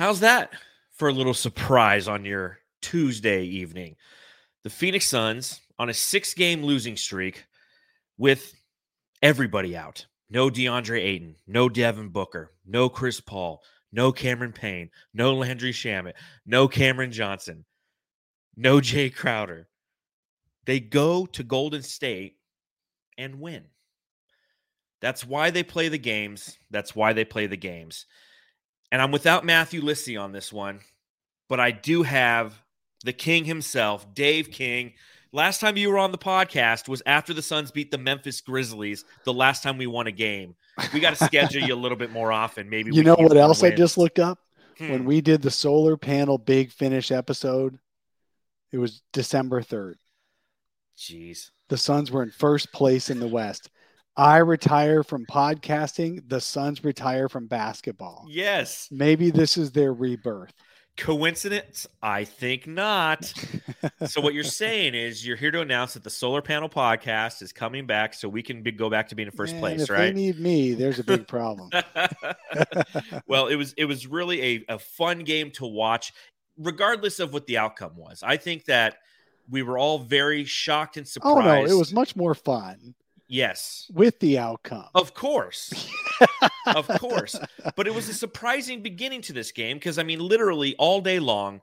How's that for a little surprise on your Tuesday evening? The Phoenix Suns on a six game losing streak with everybody out. No DeAndre Ayton, no Devin Booker, no Chris Paul, no Cameron Payne, no Landry Shamet, no Cameron Johnson, no Jay Crowder. They go to Golden State and win. That's why they play the games. That's why they play the games. And I'm without Matthew Lissy on this one, but I do have the king himself, Dave King. Last time you were on the podcast was after the Suns beat the Memphis Grizzlies, the last time we won a game. We got to schedule you a little bit more often. Maybe you know what else wins. I just looked up? Hmm. When we did the solar panel big finish episode, it was December 3rd. Jeez. The Suns were in first place in the West. I retire from podcasting. The Suns retire from basketball. Yes. Maybe this is their rebirth. Coincidence? I think not. so what you're saying is you're here to announce that the Solar Panel Podcast is coming back, so we can be, go back to being in first Man, place, if right? They need me. There's a big problem. well, it was it was really a, a fun game to watch, regardless of what the outcome was. I think that we were all very shocked and surprised. Oh no, it was much more fun. Yes. With the outcome. Of course. of course. But it was a surprising beginning to this game because I mean literally all day long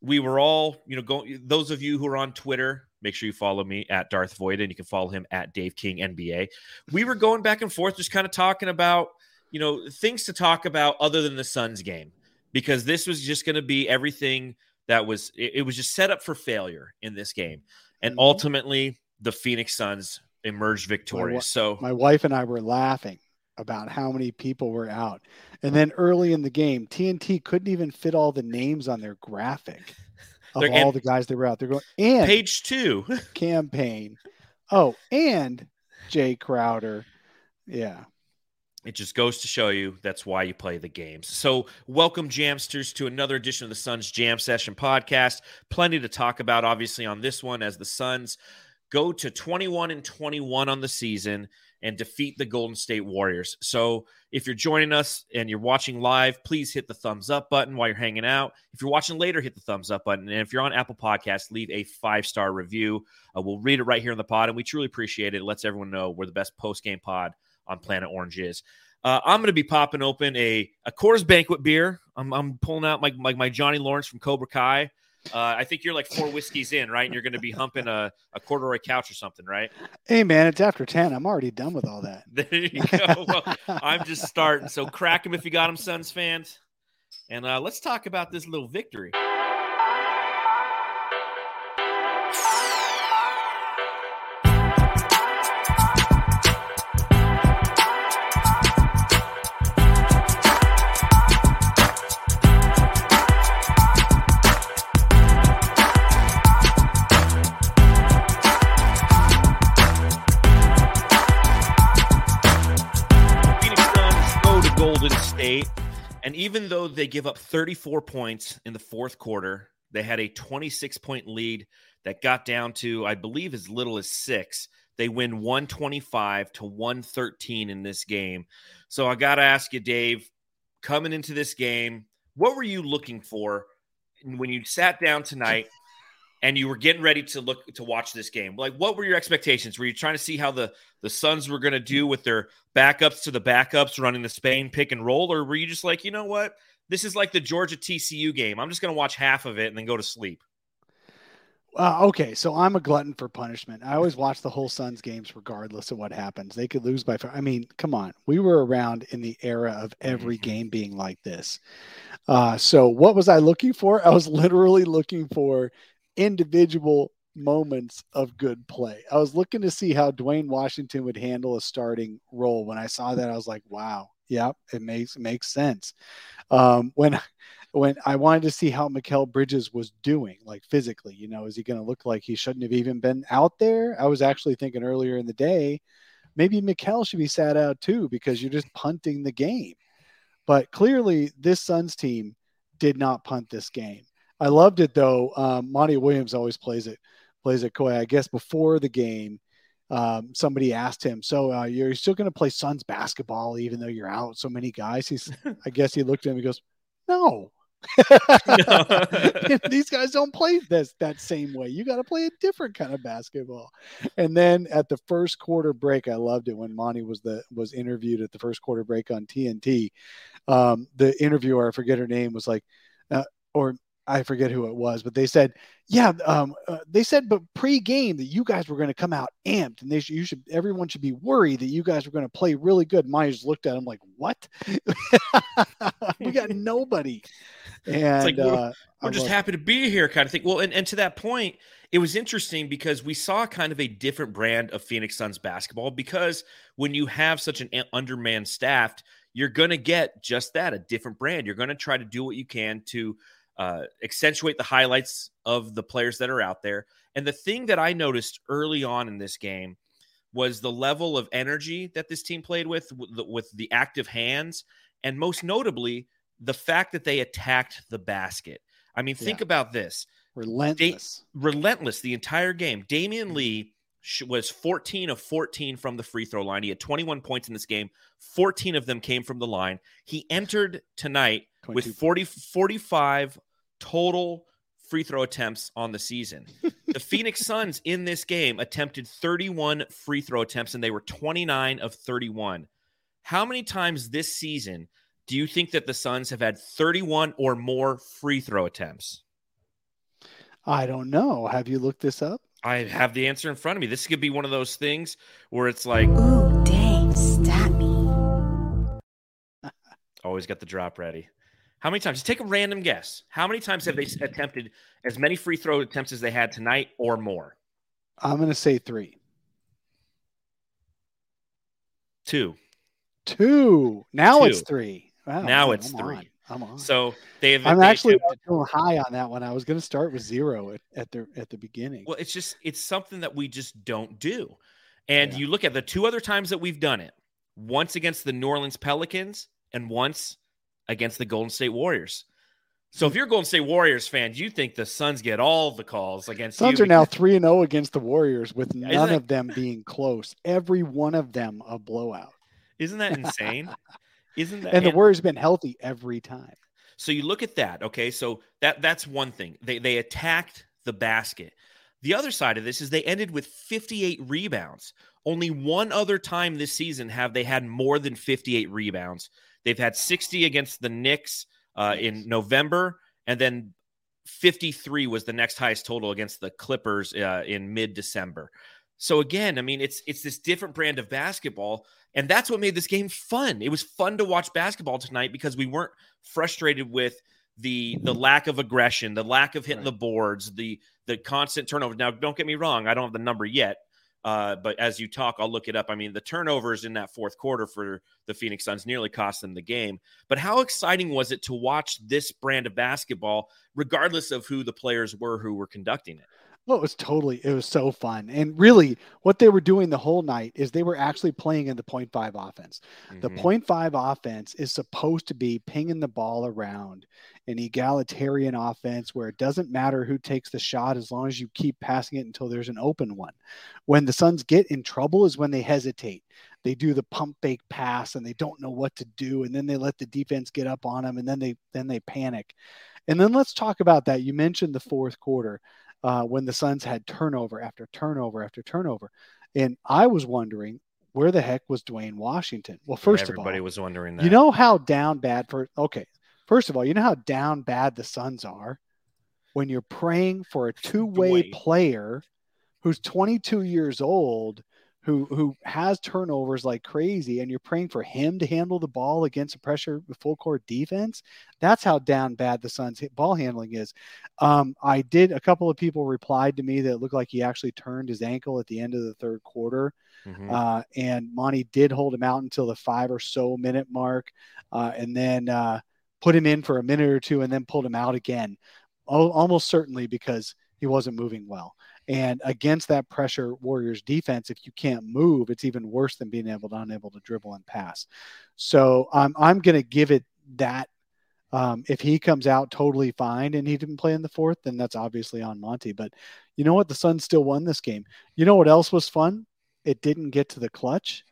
we were all, you know, going those of you who are on Twitter, make sure you follow me at Darth Void and you can follow him at Dave King NBA. We were going back and forth just kind of talking about, you know, things to talk about other than the Suns game because this was just going to be everything that was it, it, was just set up for failure in this game. And mm-hmm. ultimately the Phoenix Suns emerged victorious. My, so my wife and I were laughing about how many people were out. And then early in the game, TNT couldn't even fit all the names on their graphic of all the guys that were out. They're going and page two campaign. Oh, and Jay Crowder. Yeah. It just goes to show you that's why you play the games. So, welcome, Jamsters, to another edition of the Suns Jam Session podcast. Plenty to talk about, obviously, on this one as the Suns go to 21 and 21 on the season and defeat the Golden State Warriors. So, if you're joining us and you're watching live, please hit the thumbs up button while you're hanging out. If you're watching later, hit the thumbs up button. And if you're on Apple Podcasts, leave a five star review. Uh, we'll read it right here in the pod, and we truly appreciate it. It lets everyone know we're the best post game pod on Planet Orange is. Uh, I'm going to be popping open a a Coors Banquet beer. I'm, I'm pulling out my, my, my Johnny Lawrence from Cobra Kai. Uh, I think you're like four whiskeys in, right? And you're going to be humping a, a corduroy couch or something, right? Hey, man, it's after 10. I'm already done with all that. there you go. Well, I'm just starting. So crack them if you got them, Suns fans. And uh, let's talk about this little victory. And even though they give up 34 points in the fourth quarter, they had a 26 point lead that got down to, I believe, as little as six. They win 125 to 113 in this game. So I got to ask you, Dave, coming into this game, what were you looking for when you sat down tonight and you were getting ready to look to watch this game like what were your expectations were you trying to see how the the suns were going to do with their backups to the backups running the spain pick and roll or were you just like you know what this is like the georgia tcu game i'm just going to watch half of it and then go to sleep uh, okay, so I'm a glutton for punishment. I always watch the whole Suns games, regardless of what happens. They could lose by. I mean, come on, we were around in the era of every mm-hmm. game being like this. Uh, so, what was I looking for? I was literally looking for individual moments of good play. I was looking to see how Duane Washington would handle a starting role. When I saw that, I was like, wow, yeah, it makes it makes sense. Um, when when I wanted to see how Mikal Bridges was doing, like physically, you know, is he going to look like he shouldn't have even been out there? I was actually thinking earlier in the day, maybe Mikal should be sat out too because you're just punting the game. But clearly, this Suns team did not punt this game. I loved it though. Um, Monty Williams always plays it, plays it coy. I guess before the game, um, somebody asked him, "So uh, you're still going to play Suns basketball even though you're out so many guys?" He's, I guess he looked at him. And he goes, "No, These guys don't play this that same way. You got to play a different kind of basketball. And then at the first quarter break, I loved it when Monty was the was interviewed at the first quarter break on TNT. Um, the interviewer, I forget her name, was like, uh, or I forget who it was, but they said, yeah, um, uh, they said, but pre-game that you guys were going to come out amped, and they should, you should, everyone should be worried that you guys were going to play really good. Myers looked at him like, what? we got nobody. And like, we're, uh, we're just happy to be here, kind of thing. Well, and, and to that point, it was interesting because we saw kind of a different brand of Phoenix Suns basketball because when you have such an undermanned staffed, you're going to get just that a different brand. You're going to try to do what you can to uh, accentuate the highlights of the players that are out there. And the thing that I noticed early on in this game was the level of energy that this team played with, with the, with the active hands, and most notably, the fact that they attacked the basket. I mean, think yeah. about this relentless, da- relentless the entire game. Damion mm-hmm. Lee was 14 of 14 from the free throw line. He had 21 points in this game. 14 of them came from the line. He entered tonight with 40, 45 total free throw attempts on the season. the Phoenix Suns in this game attempted 31 free throw attempts and they were 29 of 31. How many times this season do you think that the Suns have had 31 or more free throw attempts? I don't know. Have you looked this up? I have the answer in front of me. This could be one of those things where it's like, ooh, dang, stat me. Always got the drop ready. How many times? Just take a random guess. How many times have they attempted as many free throw attempts as they had tonight or more? I'm going to say three. Two. Two. Now Two. it's three. Wow, now man, it's I'm three. On. I'm on. So they have. I'm they actually going high on that one. I was going to start with zero at, at the at the beginning. Well, it's just it's something that we just don't do. And yeah. you look at the two other times that we've done it. Once against the New Orleans Pelicans, and once against the Golden State Warriors. So if you're a Golden State Warriors fan, you think the Suns get all the calls against the Suns The Suns are now three and zero oh against the Warriors with none of them being close. Every one of them a blowout. Isn't that insane? isn't that? And the Warriors have been healthy every time. So you look at that. Okay, so that that's one thing. They they attacked the basket. The other side of this is they ended with 58 rebounds. Only one other time this season have they had more than 58 rebounds. They've had 60 against the Knicks uh, in November, and then 53 was the next highest total against the Clippers uh, in mid December. So again, I mean, it's it's this different brand of basketball, and that's what made this game fun. It was fun to watch basketball tonight because we weren't frustrated with the the lack of aggression, the lack of hitting right. the boards, the the constant turnover. Now, don't get me wrong, I don't have the number yet, uh, but as you talk, I'll look it up. I mean, the turnovers in that fourth quarter for the Phoenix Suns nearly cost them the game. But how exciting was it to watch this brand of basketball, regardless of who the players were who were conducting it? Well, it was totally, it was so fun. And really, what they were doing the whole night is they were actually playing in the point five offense. Mm-hmm. The point five offense is supposed to be pinging the ball around an egalitarian offense where it doesn't matter who takes the shot as long as you keep passing it until there's an open one. When the Suns get in trouble is when they hesitate. They do the pump fake pass and they don't know what to do. And then they let the defense get up on them and then they, then they panic. And then let's talk about that. You mentioned the fourth quarter uh, when the Suns had turnover after turnover after turnover. And I was wondering where the heck was Duane Washington? Well, first of all, everybody was wondering that. You know how down bad for okay. First of all, you know how down bad the Suns are when you're praying for a two-way player who's 22 years old who who has turnovers like crazy and you're praying for him to handle the ball against a pressure full court defense that's how down bad the suns ball handling is. Um, i did a couple of people replied to me that looked like he actually turned his ankle at the end of the third quarter mm-hmm. uh, and monty did hold him out until the five or so minute mark uh, and then uh, put him in for a minute or two and then pulled him out again. Almost certainly because he wasn't moving well and against that pressure Warriors defense, if you can't move, it's even worse than being able to unable to dribble and pass. So um, I'm going to give it that. Um, if he comes out totally fine and he didn't play in the fourth, then that's obviously on Monty. But you know what? The Suns still won this game. You know what else was fun? It didn't get to the clutch.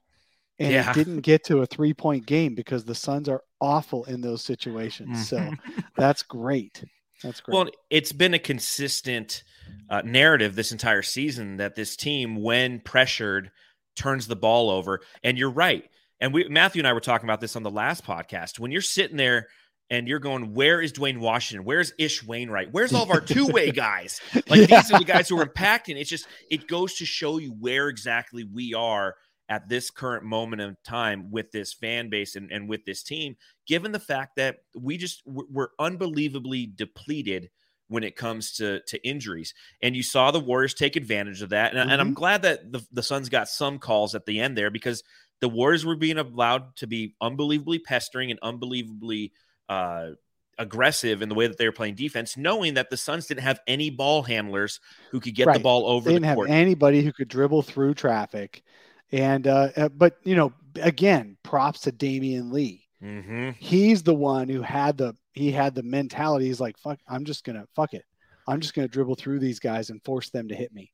and Yeah. it didn't get to a three point game because the Suns are awful in those situations. So that's great. That's great. Well, it's been a consistent uh, narrative this entire season that this team, when pressured, turns the ball over. And you're right. And we, Matthew and I were talking about this on the last podcast. When you're sitting there and you're going, "Where is Duane Washington? Where's Ish Wainwright? Where's all of our two way guys? Like Yeah. these are the guys who are impacting." It's just it goes to show you where exactly we are at this current moment of time with this fan base and, and with this team, given the fact that we just we're we're unbelievably depleted when it comes to to injuries. And you saw the Warriors take advantage of that. And, and I'm Mhm. glad that the, the Suns got some calls at the end there because the Warriors were being allowed to be unbelievably pestering and unbelievably uh, aggressive in the way that they were playing defense, knowing that the Suns didn't have any ball handlers who could get the ball over they didn't have court. anybody who could dribble through traffic. And uh, uh, but you know, again, props to Damion Lee. hmm He's the one who had the he had the mentality. He's like, fuck, I'm just gonna fuck it. I'm just gonna dribble through these guys and force them to hit me.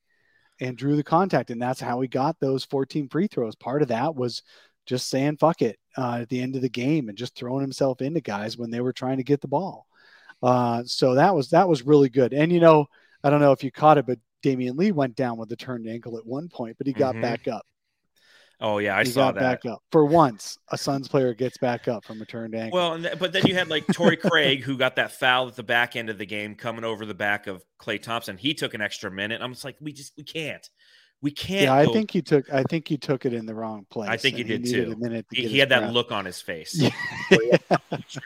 And drew the contact, and that's how he got those 14 free throws. Part of that was just saying fuck it uh, at the end of the game and just throwing himself into guys when they were trying to get the ball. Uh, so that was that was really good. And you know, I don't know if you caught it, but Damion Lee went down with a turned ankle at one point, but he got Mhm. back up. Oh yeah, I he saw got that. back up. For once, a Suns player gets back up from a turned ankle. Well, and th- but then you had like Torrey Craig who got that foul at the back end of the game coming over the back of Klay Thompson. He took an extra minute. I'm just like, we just we can't, we can't. yeah, I go- think he took I think he took it in the wrong place. I think he did needed too. A minute he, he had that breath. look on his face. Yeah.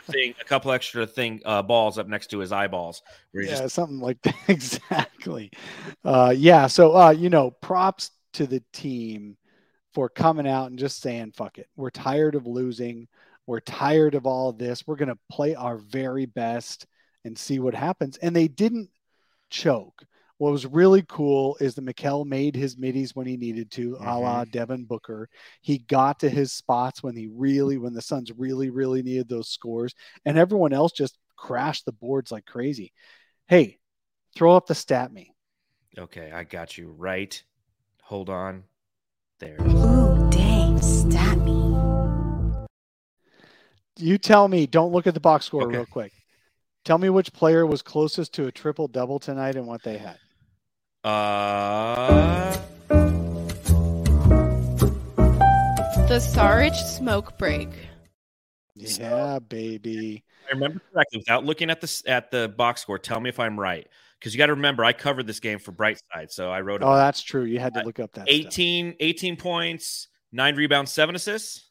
Thing, a couple extra thing uh, balls up next to his eyeballs. Yeah, just, something like that. exactly. Uh, yeah. So, uh, you know, props to the team for coming out and just saying, fuck it. We're tired of losing. We're tired of all this. We're going to play our very best and see what happens. And they didn't choke. What was really cool is that Mikal made his middies when he needed to, a la mm-hmm. Devin Booker. He got to his spots when he really, when the Suns really, really needed those scores, and everyone else just crashed the boards like crazy. Hey, throw up the stat me. okay, I got you right. Hold on. There. Ooh, dang, stat me. You tell me. Don't look at the box score Okay. real quick. Tell me which player was closest to a triple double tonight and what they had. Uh, The Sarge smoke break. Yeah, baby. I remember correctly without looking at the at the box score. Tell me if I'm right, because you got to remember I covered this game for Brightside, so I wrote Oh, that's true. You had to look up that. stuff. 18, 18 points, nine rebounds, seven assists,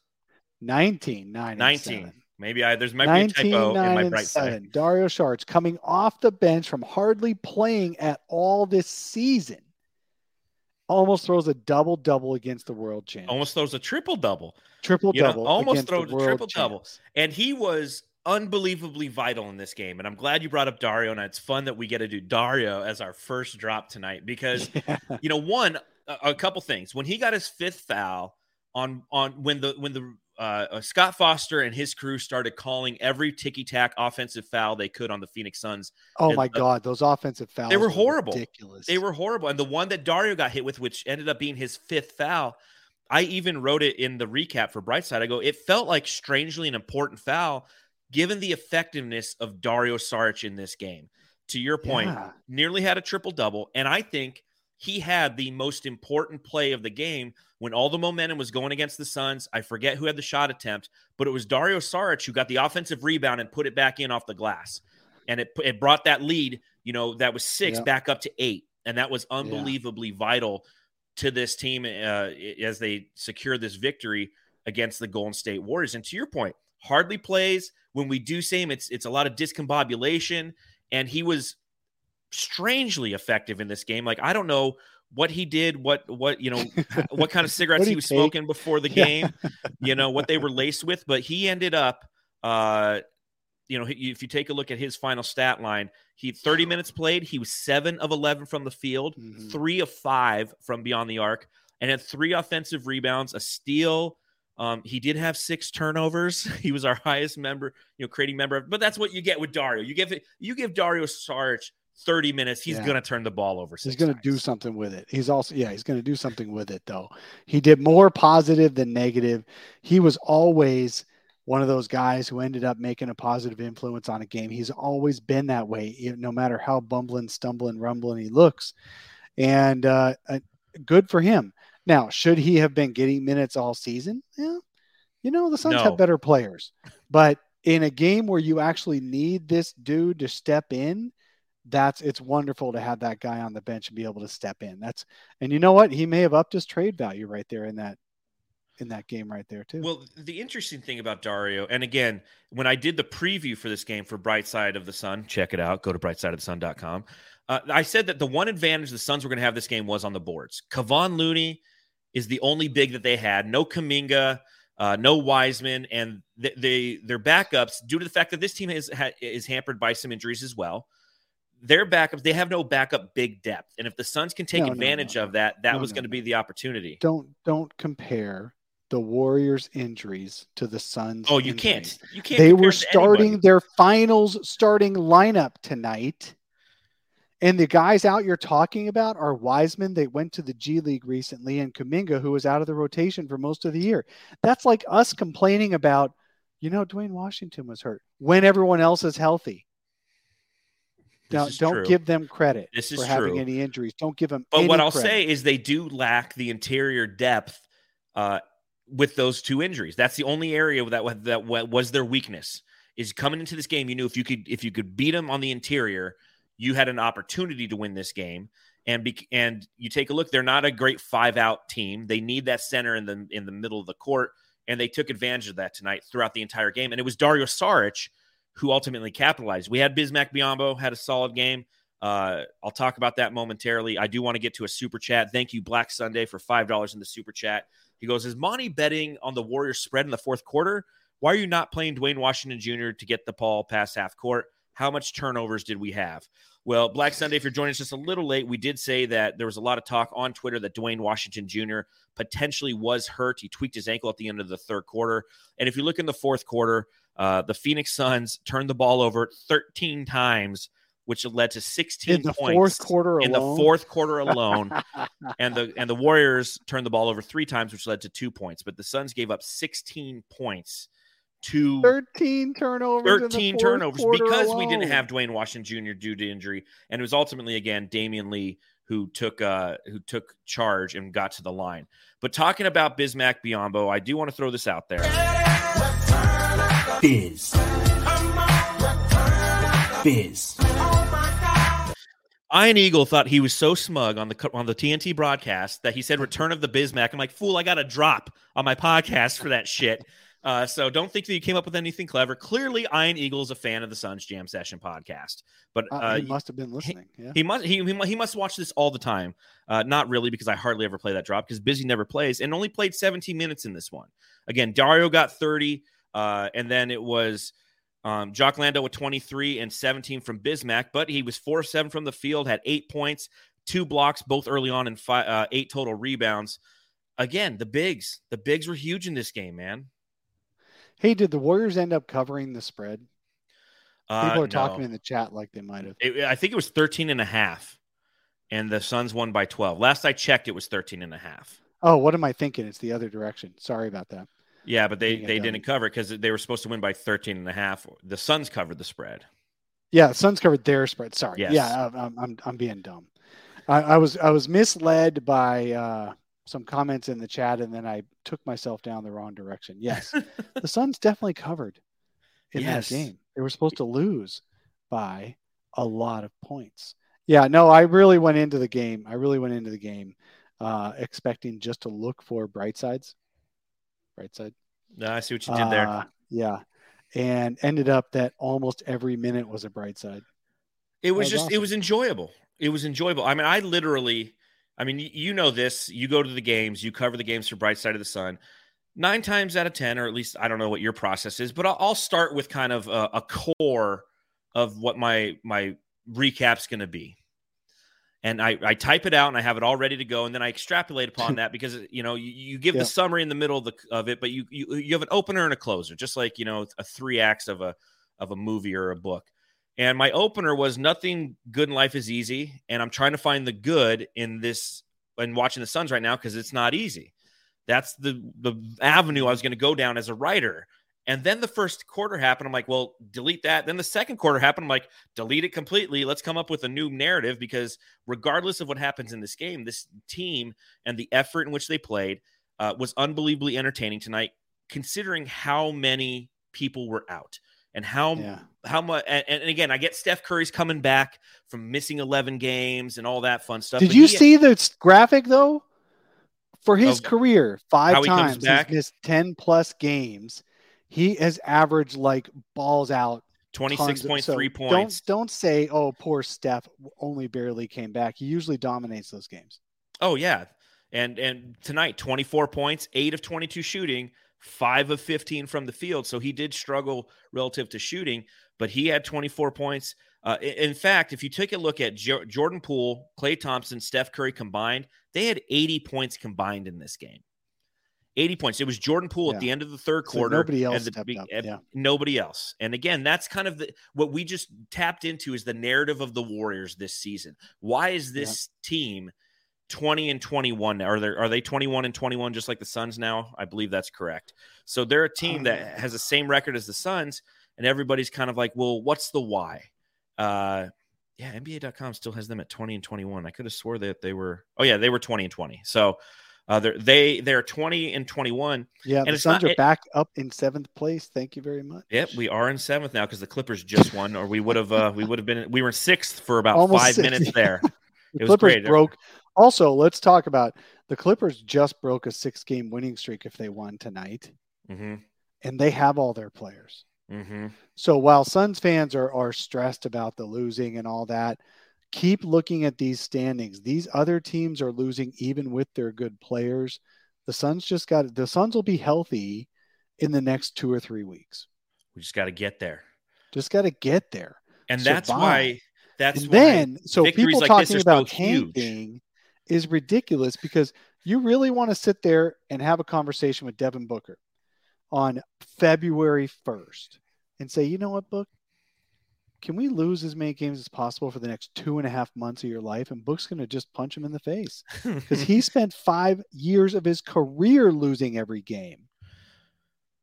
19, 9, 19. seven. Maybe I there's might be a 19, typo in my bright side. Dario Saric coming off the bench from hardly playing at all this season. Almost throws a double double against the world champs. Almost throws a triple double, triple double. almost throws a triple-double. and he was unbelievably vital in this game. And I'm glad you brought up Dario, and it's fun that we get to do Dario as our first drop tonight because Yeah. you know, one a, a couple things. When he got his fifth foul on on when the when the uh, uh, Scott Foster and his crew started calling every ticky tack offensive foul they could on the Phoenix Suns. Oh And, my God, those offensive fouls They were horrible. Ridiculous. They were horrible, and the one that Dario got hit with, which ended up being his fifth foul. I even wrote it in the recap for Brightside. I go, it felt like strangely an important foul, given the effectiveness of Dario Saric in this game. To your point, Yeah. nearly had a triple double. And I think he had the most important play of the game when all the momentum was going against the Suns. I forget who had the shot attempt, but it was Dario Saric who got the offensive rebound and put it back in off the glass. And it, it brought that lead, you know, that was six Yeah. back up to eight. And that was unbelievably vital to this team uh, as they secure this victory against the Golden State Warriors. And to your point, hardly plays. When we do see him, it's it's a lot of discombobulation, and he was strangely effective in this game. Like I don't know what he did, what what you know, what kind of cigarettes he was take? smoking before the Yeah. game, you know, what they were laced with, but he ended up uh you know, if you take a look at his final stat line, he 30 minutes played, he was 7 of 11 from the field, Mhm. 3 of 5 from beyond the arc and had 3 offensive rebounds, a steal, um, he did have six turnovers. He was our highest member, you know, creating member. But that's what you get with Dario. You give you give Dario Saric 30 minutes, he's Yeah. going to turn the ball over. He's going to do something with it. He's also, yeah, he's going to do something with it, though. He did more positive than negative. He was always one of those guys who ended up making a positive influence on a game. He's always been that way, no matter how bumbling, stumbling, rumbling he looks. And uh, uh, good for him. Now, should he have been getting minutes all season? Yeah. You know, the Suns No. have better players. But in a game where you actually need this dude to step in, that's it's wonderful to have that guy on the bench and be able to step in. That's and you know what? He may have upped his trade value right there in that in that game right there too. Well, the interesting thing about Dario, and again, when I did the preview for this game for Bright Side of the Sun, check it out. Go to brightsideofthesun.com. Uh, I said that the one advantage the Suns were going to have this game was on the boards. Kevon Looney is the only big that they had. No Kuminga, uh, no Wiseman, and they, they their backups due to the fact that this team is ha, is hampered by some injuries as well. Their backups, they have no backup big depth, and if the Suns can take No, no, advantage no, of that, that No, was no, going to no. be the opportunity. don't don't compare the Warriors injuries to the Suns. Oh, you injuries. can't. You can't. They were starting anybody. their finals starting lineup tonight. And the guys out you're talking about are Wiseman. They went to the G League recently, and Kuminga, who was out of the rotation for most of the year. That's like us complaining about, you know, Duane Washington was hurt when everyone else is healthy. Now, don't true. give them credit This is for having true. any injuries. Don't give them. But what I'll credit. say is they do lack the interior depth uh, with those two injuries. That's the only area that that was their weakness. Is coming into this game, you knew if you could if you could beat them on the interior, you had an opportunity to win this game. And be, and you take a look, they're not a great five out team. They need that center in the in the middle of the court, and they took advantage of that tonight throughout the entire game. And it was Dario Saric who ultimately capitalized. We had Bismack Biyombo had a solid game. Uh, I'll talk about that momentarily. I do want to get to a super chat. Thank you, Black Sunday, for five dollars in the super chat. He goes, "Is Monty betting on the Warriors spread in the fourth quarter? Why are you not playing Duane Washington Jr. to get the ball past half court? How much turnovers did we have?" Well, Black Sunday, if you're joining us just a little late, we did say that there was a lot of talk on Twitter that Duane Washington Jr. potentially was hurt. He tweaked his ankle at the end of the third quarter. And if you look in the fourth quarter, uh, the Phoenix Suns turned the ball over 13 times, which led to 16 in the points fourth quarter in the fourth quarter alone. and the and the Warriors turned the ball over three times, which led to two points. But the Suns gave up 16 points to 13 turnovers. in the 13 turnovers quarter because we didn't have Duane Washington Jr. due to injury, and it was ultimately again Damion Lee who took uh who took charge and got to the line. But talking about Bismack Biyombo, I do want to throw this out there. Biz. Biz. Ian Eagle thought he was so smug on the on the TNT broadcast that he said "Return of the Bismack." I'm like, fool! I got a drop on my podcast for that shit. Uh, so don't think that you came up with anything clever. Clearly, Iron Eagle is a fan of the Suns Jam Session podcast, but Uh, uh, he must have been listening. yeah. he must he, he he must watch this all the time. Uh, not really because I hardly ever play that drop because Busy never plays and only played 17 minutes in this one. Again, Dario got 30, uh, and then it was um, Jock Landale with 23 and 17 from Bismack, but he was four seven from the field, had eight points, two blocks, both early on, and five, uh, eight total rebounds. Again, the bigs, the bigs were huge in this game, man. Hey, did the Warriors end up covering the spread? Uh, People are no. talking in the chat like they might have. It- I think it was 13 and a half, and the Suns won by 12. Last I checked, it was 13 and a half. Oh, what am I thinking? It's the other direction. Sorry about that. Yeah, but they, they didn't cover it because they were supposed to win by 13 and a half. The Suns covered the spread. Yeah, Suns covered their spread. Sorry. Yes. Yeah, I'm, I'm, I'm, I'm being dumb. I, I was I was misled by uh, some comments in the chat, and then I took myself down the wrong direction. Yes, the Suns definitely covered in Yes. that game. They were supposed to lose by a lot of points. Yeah, no, I really went into the game. I really went into the game uh, expecting just to look for bright sides. Bright side. No, I see what you did there. Uh, yeah. And ended up that almost every minute was a bright side. It was was just, it was enjoyable. It was enjoyable. I mean, I literally, I mean, you know this. You go to the games, you cover the games for Bright Side of the Sun. Nine times out of 10, or at least I don't know what your process is, but I'll, I'll start with kind of a, a core of what my my recap's going to be. And I, I type it out and I have it all ready to go. And then I extrapolate upon that because, you know, you, you give Yeah. the summary in the middle of, the, of it, but you, you, you have an opener and a closer, just like, you know, a three acts of a, of a movie or a book. And my opener was nothing good in life is easy. And I'm trying to find the good in this and watching the Suns right now because it's not easy. That's the the avenue I was going to go down as a writer. And then the first quarter happened. I'm like, well, delete that. Then the second quarter happened. I'm like, delete it completely. Let's come up with a new narrative because regardless of what happens in this game, this team and the effort in which they played uh, was unbelievably entertaining tonight, considering how many people were out and how Yeah. how much. And, and again, I get Steph Curry's coming back from missing 11 games and all that fun stuff. Did you he- see the graphic though? For his career, five how he comes times he's missed 10 plus games. He has averaged like balls out. tons 26.3 so points? Don't don't say, oh, poor Steph only barely came back. He usually dominates those games. Oh yeah, and and tonight 24 points, eight of 22 shooting, five of 15 from the field. So he did struggle relative to shooting, but he had 24 points. Uh, in fact, if you take a look at jo- Jordan Poole, Klay Thompson, Steph Curry combined, they had 80 points combined in this game. 80 points. It was Jordan Poole Yeah. at the end of the third So quarter. nobody else and the stepped up, yeah. Nobody else. And again, that's kind of the what we just tapped into is the narrative of the Warriors this season. Why is Yeah. this team 20 and 21? Are they are they 21 and 21 just like the Suns now? I believe that's correct. So they're a team that Um, has the same record as the Suns, and everybody's kind of like, well, what's the why? Uh yeah, NBA.com still has them at 20 and 21. I could have swore that they were oh yeah, they were 20 and 20. So uh, they're they they're 20 and 21. Yeah, the it's Suns not- are it- back up in seventh place. Thank you very much. Yep, we are in seventh now because the Clippers just won, or we would have uh, we would have been we were sixth for about Almost five six, minutes there. The It was Clippers great. broke. Also, let's talk about the Clippers just broke a six game winning streak if they won tonight, hmm and they have all their players. hmm So while Suns fans are, are stressed about the losing and all that, keep looking at these standings. These other teams are losing even with their good players. The Suns just got the Suns will be healthy in the next two or three weeks. We just got to get there, Just got to get there. and that's why that's and why then so people like talking so about tanking is ridiculous because you really want to sit there and have a conversation with Devin Booker on February 1st and say, you know what, Book? Can we lose as many games as possible for the next two and a half months of your life? And Book's going to just punch him in the face because he spent five years of his career losing every game.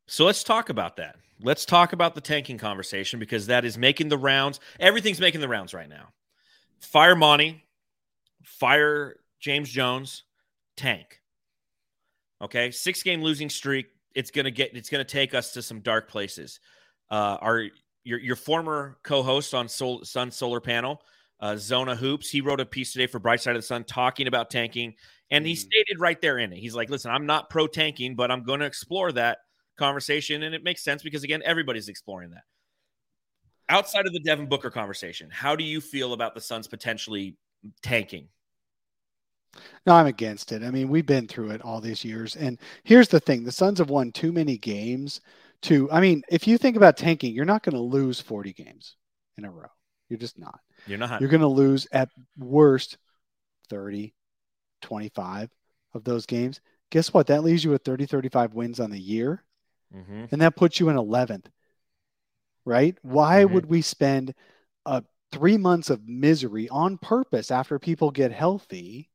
So let's talk about that. Let's talk about the tanking conversation because that is making the rounds. Everything's making the rounds right now. Fire Monty, fire James Jones, tank. Okay, six game losing streak. It's gonna get. It's gonna take us to some dark places. Uh, our your your former co-host on Sol, Sun Solar Panel, uh, Zona Hoops, he wrote a piece today for Bright Side of the Sun talking about tanking, and he Mhm. stated right there in it, he's like, "Listen, I'm not pro tanking, but I'm going to explore that conversation, and it makes sense because again, everybody's exploring that." Outside of the Devin Booker conversation, how do you feel about the Suns potentially tanking? No, I'm against it. I mean, we've been through it all these years. And here's the thing the Suns have won too many games to, I mean, if you think about tanking, you're not going to lose 40 games in a row. You're just not. You're not. You're going to lose at worst 30, 25 of those games. Guess what? That leaves you with 30, 35 wins on the year. hmm And that puts you in 11th, right? Why Mhm. would we spend uh, three months of misery on purpose after people get healthy?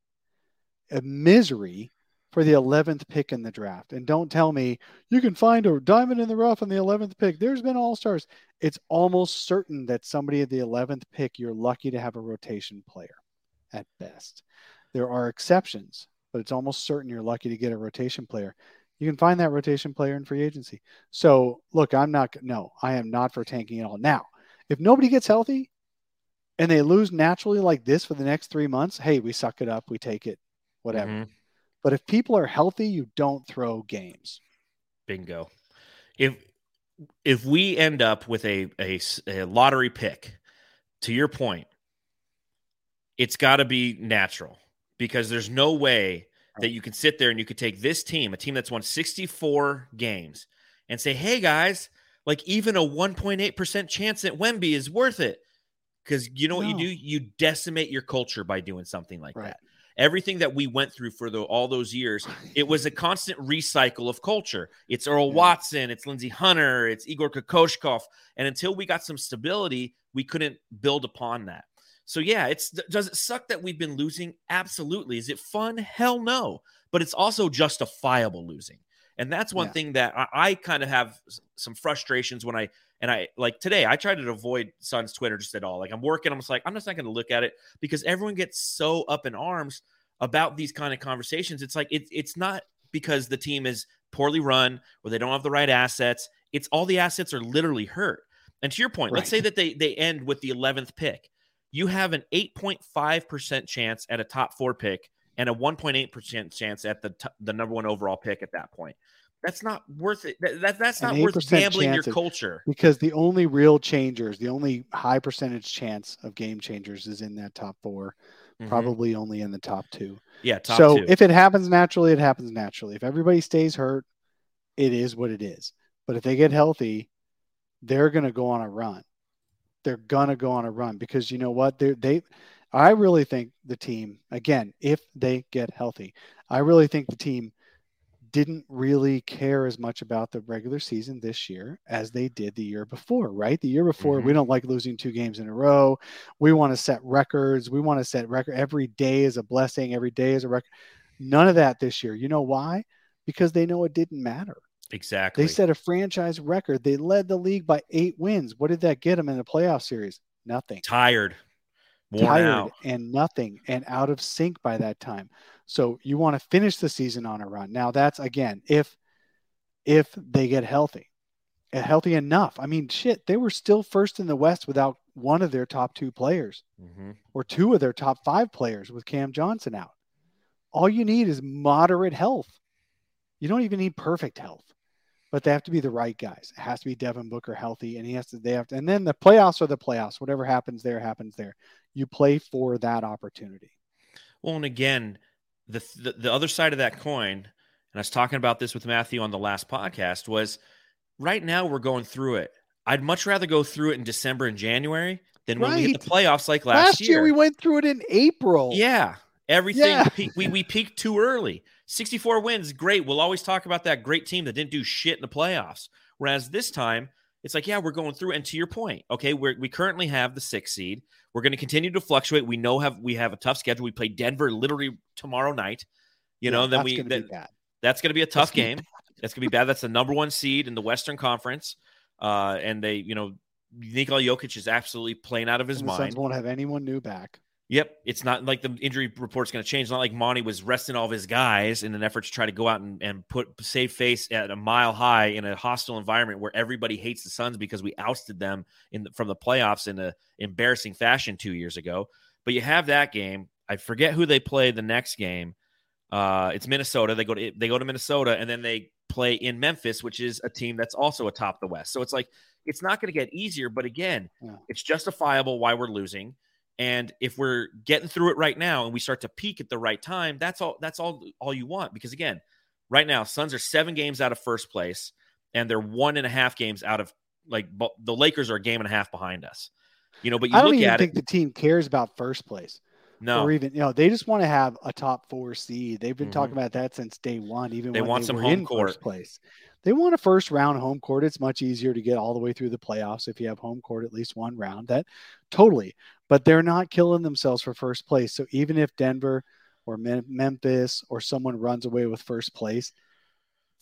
A misery for the 11th pick in the draft. And don't tell me you can find a diamond in the rough on the 11th pick. There's been all stars. It's almost certain that somebody at the 11th pick, you're lucky to have a rotation player at best. There are exceptions, but it's almost certain you're lucky to get a rotation player. You can find that rotation player in free agency. So, look, I'm not, no, I am not for tanking at all. Now, if nobody gets healthy and they lose naturally like this for the next three months, hey, we suck it up, we take it, whatever. Mhm. But if people are healthy, you don't throw games. Bingo. If if we end up with a a lottery pick, to your point, it's got to be natural because there's no way that you can sit there and you could take this team, a team that's won 64 games, and say, "Hey guys, like even a 1.8% chance at Wemby is worth it." Because you know what you do? You decimate your culture by doing something like Right. that. Everything that we went through for the, all those years, it was a constant recycle of culture. It's Earl Yeah. Watson, it's Lindsey Hunter, it's Igor Kokoshkov. And until we got some stability, we couldn't build upon that. So yeah, it's does it suck that we've been losing? Absolutely. Is it fun? Hell no. But it's also justifiable losing. And that's one Yeah. thing that I, I kind of have some frustrations when I and I like today I try to avoid Suns Twitter just at all. Like I'm working, I'm just like, I'm just not gonna look at it because everyone gets so up in arms about these kind of conversations. It's like it's it's not because the team is poorly run or they don't have the right assets. It's all the assets are literally hurt. And to your point, let's say that they they end with the 11th pick. You have an 8.5% chance at a top 4 pick and a 1.8% chance at the t- the number 1 overall pick at that point. That's not worth it. That, that- that's not worth gambling your culture. because the only real changers, the only high percentage chance of game changers is in that top 4 Mhm. probably only in the top two. Yeah, top so 2. if it happens naturally, it happens naturally. If everybody stays hurt, it is what it is. But if they get healthy, they're going to go on a run. They're going to go on a run because you know what? They they I really think the team again, if they get healthy, I really think the team didn't really care as much about the regular season this year as they did the year before, right? The year before, we mm-hmm. don't like losing two games in a row. We want to set records. We want to set record every day is a blessing, every day is a record. None of that this year. You know why? Because they know it didn't matter. exactly. They set a franchise record. They led the league by eight wins. What did that get them in the playoff series? Nothing. tired, worn Tired out. and nothing and out of sync by that time. So you want to finish the season on a run. Now that's again if if they get healthy. Healthy enough. I mean, shit, they were still first in the West without one of their top two players Mhm. or two of their top five players with Cam Johnson out. All you need is moderate health. You don't even need perfect health, but they have to be the right guys. It has to be Devin Booker healthy, and he has to. They have to, and then the playoffs are the playoffs. Whatever happens there, happens there. You play for that opportunity. Well, and again, the, the the other side of that coin, and I was talking about this with Matthew on the last podcast, was right now we're going through it. I'd much rather go through it in December and January than when we hit the playoffs like last, Last, year. we went through it in April. Yeah. Everything Yeah. we we peaked too early. 64 wins, great. We'll always talk about that great team that didn't do shit in the playoffs. Whereas this time, it's like, yeah, we're going through. And to your point, okay, we we currently have the sixth seed. We're going to continue to fluctuate. We know have we have a tough schedule. We play Denver literally tomorrow night. You know, Yeah, then that's we gonna then, bad. that's going to be a tough gonna game. That's going to be bad. That's the number one seed in the Western Conference. Uh, and they, you know, Nikola Jokic is absolutely playing out of his And mind. Suns won't have anyone new back. Yep. It's not like the injury report's going to change. It's not like Monty was resting all of his guys in an effort to try to go out and, and put save face at a mile high in a hostile environment where everybody hates the Suns because we ousted them in the, from the playoffs in an embarrassing fashion two years ago. But you have that game. I forget who they play the next game. Uh, it's Minnesota. They go to they go to Minnesota and then they play in Memphis, which is a team that's also atop the West. So it's like it's not going to get easier. But again, Yeah. it's justifiable why we're losing. And if we're getting through it right now and we start to peak at the right time, that's all that's all all you want. Because again, right now, Suns are seven games out of first place, and they're one and a half games out of like the Lakers are a game and a half behind us. You know, but you I don't look even at think it. the team cares about first place. No, or even you know they just want to have a top four seed. They've been Mhm. talking about that since day one. Even They when want they some were home in court. first place, they want a first round home court. It's much easier to get all the way through the playoffs if you have home court at least one round. That totally, but they're not killing themselves for first place. So even if Denver or Mem- Memphis or someone runs away with first place,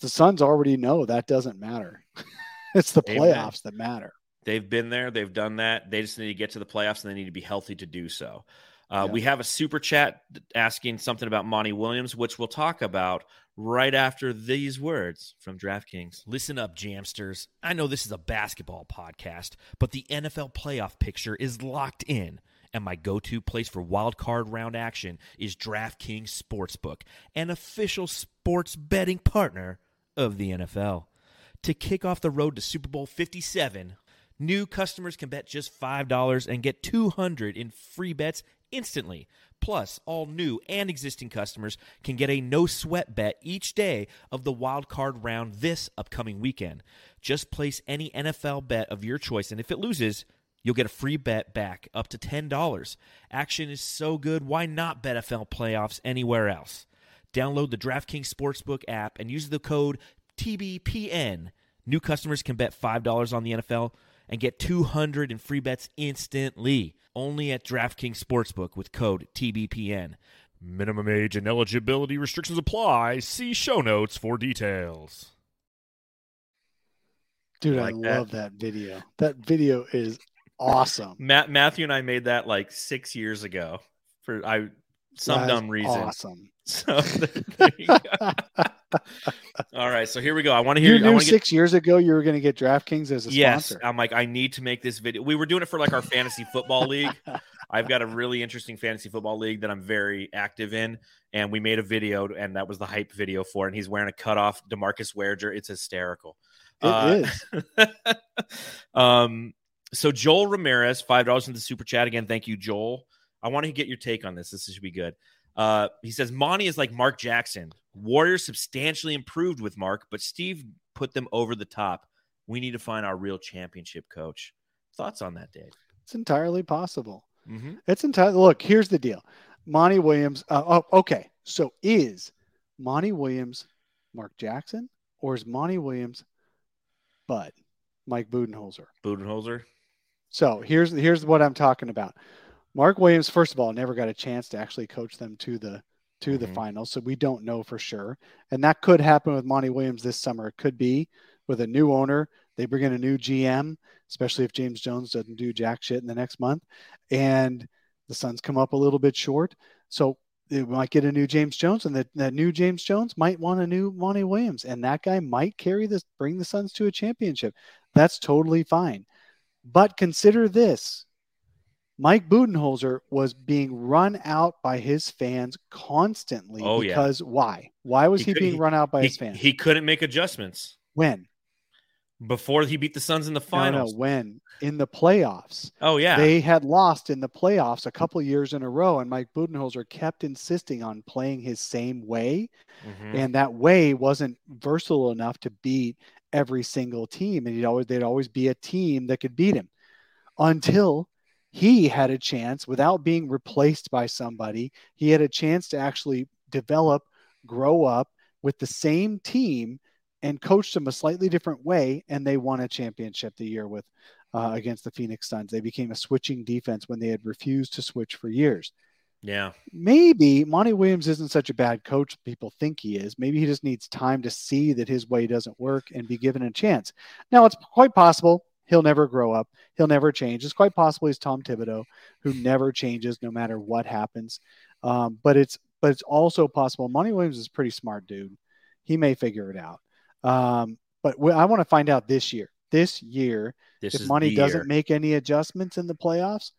the Suns already know that doesn't matter. it's the Amen. playoffs that matter. They've been there. They've done that. They just need to get to the playoffs and they need to be healthy to do so. Uh, Yeah. We have a super chat asking something about Monty Williams, which we'll talk about right after these words from DraftKings. Listen up, Jamsters. I know this is a basketball podcast, but the NFL playoff picture is locked in. And my go to place for wild card round action is DraftKings Sportsbook, an official sports betting partner of the NFL. To kick off the road to Super Bowl 57, New customers can bet just $5 and get 200 in free bets instantly. Plus, all new and existing customers can get a no sweat bet each day of the wild card round this upcoming weekend. Just place any NFL bet of your choice, and if it loses, you'll get a free bet back up to $10. Action is so good, why not bet NFL playoffs anywhere else? Download the DraftKings Sportsbook app and use the code TBPN. New customers can bet $5 on the NFL and get 200 in free bets instantly. Only at DraftKings Sportsbook with code TBPN. Minimum age and eligibility restrictions apply. See show notes for details. Dude, You I like that? love that video. That video is awesome. Matt, Matthew and I made that like six years ago for I some That is dumb reason. Awesome. So there you go. All right, so here we go. I want to hear. you I knew want to get six years ago you were going to get DraftKings as a Yes, sponsor. I'm like, I need to make this video. We were doing it for like our fantasy football league. I've got a really interesting fantasy football league that I'm very active in, and we made a video, and that was the hype video for. it. And he's wearing a cutoff Demarcus Ware jersey. It's hysterical. It Uh, is. um, so Joel Ramirez, five dollars in the super chat again. Thank you, Joel. I want to get your take on this. This should be good. Uh, he says Monty is like Mark Jackson. Warriors substantially improved with Mark, but Steve put them over the top. We need to find our real championship coach. Thoughts on that, Dave? It's entirely possible. Mm-hmm. It's entirely look. Here's the deal, Monty Williams. Uh, oh, okay. So is Monty Williams Mark Jackson or is Monty Williams Bud Mike Budenholzer? Budenholzer. So here's here's what I'm talking about. Mark Williams, first of all, never got a chance to actually coach them to the to the Mhm. finals, so we don't know for sure. And that could happen with Monty Williams this summer. It could be with a new owner. They bring in a new GM, especially if James Jones doesn't do jack shit in the next month, and the Suns come up a little bit short. So they might get a new James Jones, and that, that new James Jones might want a new Monty Williams, and that guy might carry this, bring the Suns to a championship. That's totally fine. But consider this Mike Budenholzer was being run out by his fans constantly. Oh, yeah. because why? Why was He he, being run out by He, his fans? he couldn't make adjustments when? before he beat the Suns in the No, no, finals. when? In the playoffs. Oh yeah. They had lost in the playoffs a couple years in a row, and Mike Budenholzer kept insisting on playing his same way. Mhm. and that way wasn't versatile enough to beat every single team and he'd always they'd always be a team that could beat him until he had a chance without being replaced by somebody he had a chance to actually develop grow up with the same team and coached them a slightly different way and they won a championship the year with uh, against the phoenix suns they became a switching defense when they had refused to switch for years yeah. maybe Monty Williams isn't such a bad coach people think he is. Maybe he just needs time to see that his way doesn't work and be given a chance. Now, it's quite possible he'll never grow up. He'll never change. It's quite possible he's Tom Thibodeau, who never changes no matter what happens. Um, but it's but it's also possible Monty Williams is a pretty smart dude. He may figure it out. Um, but we, I want to find out this year. This year, This if Monty doesn't year. make any adjustments in the playoffs,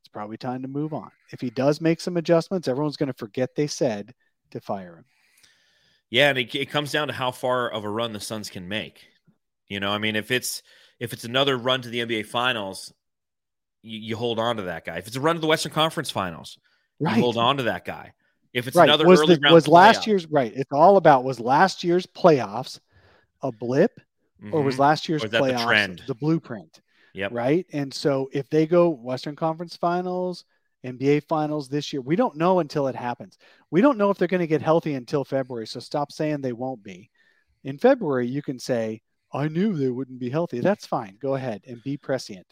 it's probably time to move on. If he does make some adjustments, everyone's going to forget they said to fire him. Yeah, and it, it comes down to how far of a run the Suns can make. You know, I mean, if it's if it's another run to the NBA Finals, you, you hold on to that guy. If it's a run to the Western Conference Finals, Right. you hold on to that guy. If it's right. another was early the- round was last year's right? It's all about was last year's playoffs a blip or was Mhm. last year's is that the playoffs trend? the blueprint? Yep. Right. And so if they go Western Conference Finals, NBA Finals this year, we don't know until it happens. We don't know if they're going to get healthy until February. So stop saying they won't be. In February, you can say, "I knew they wouldn't be healthy." That's fine. Go ahead and be prescient.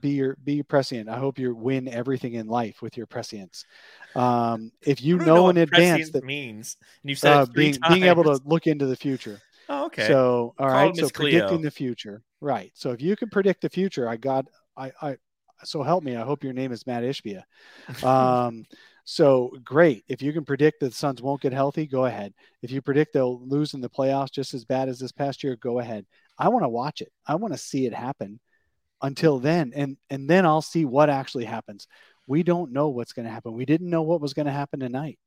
Be your be prescient. I hope you win everything in life with your prescience. Um, if you don't know, in advance that means. And you've said uh, it three being being able to look into the future. Oh, okay. So, all Call right. So Miss predicting the future, right? So if you can predict the future, I got, I, I, so help me. I hope your name is Matt Ishbia. Um, so great. If you can predict that the Suns won't get healthy, go ahead. If you predict they'll lose in the playoffs just as bad as this past year, go ahead. I want to watch it. I want to see it happen. Until then, and and then I'll see what actually happens. We don't know what's going to happen. We didn't know what was going to happen tonight.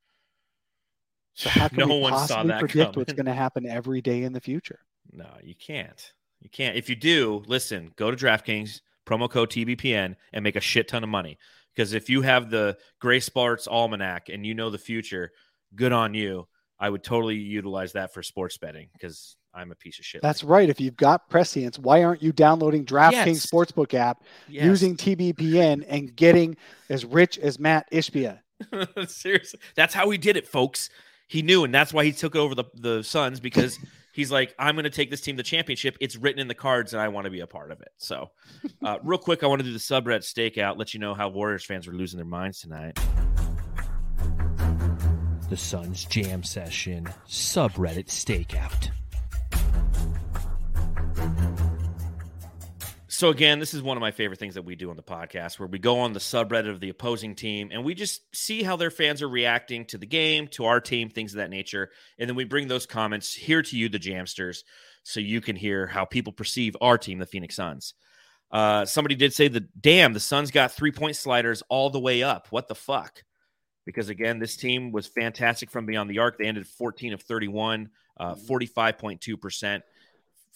So how can no we possibly predict what's going to happen every day in the future? No, you can't. You can't. If you do, listen, go to DraftKings, promo code TBPN, and make a shit ton of money. Because if you have the Grays Sports Almanac and you know the future, good on you. I would totally utilize that for sports betting because I'm a piece of shit. That's like right. If you've got prescience, why aren't you downloading DraftKings Yes. Sportsbook app. Yes. using TBPN, and getting as rich as Matt Ishbia? Seriously, that's how he did it, folks. He knew, and that's why he took over the the Suns because he's like, I'm going to take this team to the championship. It's written in the cards, and I want to be a part of it. So, uh, real quick, I want to do the subreddit stakeout, let you know how Warriors fans are losing their minds tonight. The Suns Jam Session subreddit stakeout. So again, this is one of my favorite things that we do on the podcast where we go on the subreddit of the opposing team and we just see how their fans are reacting to the game, to our team, things of that nature. And then we bring those comments here to you, the Jamsters, so you can hear how people perceive our team, the Phoenix Suns. Uh, somebody did say the damn, the Suns got three point sliders all the way up. What the fuck? Because again, this team was fantastic from beyond the arc. They ended 14 of 31, uh, 45.2%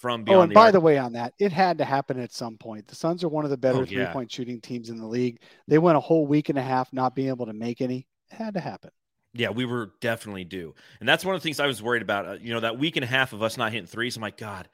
from beyond Oh, and the by arc. the way, on that, it had to happen at some point. The Suns are one of the better Oh, yeah. three point shooting teams in the league. They went a whole week and a half not being able to make any. It had to happen. Yeah, we were definitely due. And that's one of the things I was worried about. Uh, you know, that week and a half of us not hitting threes. I'm like, God,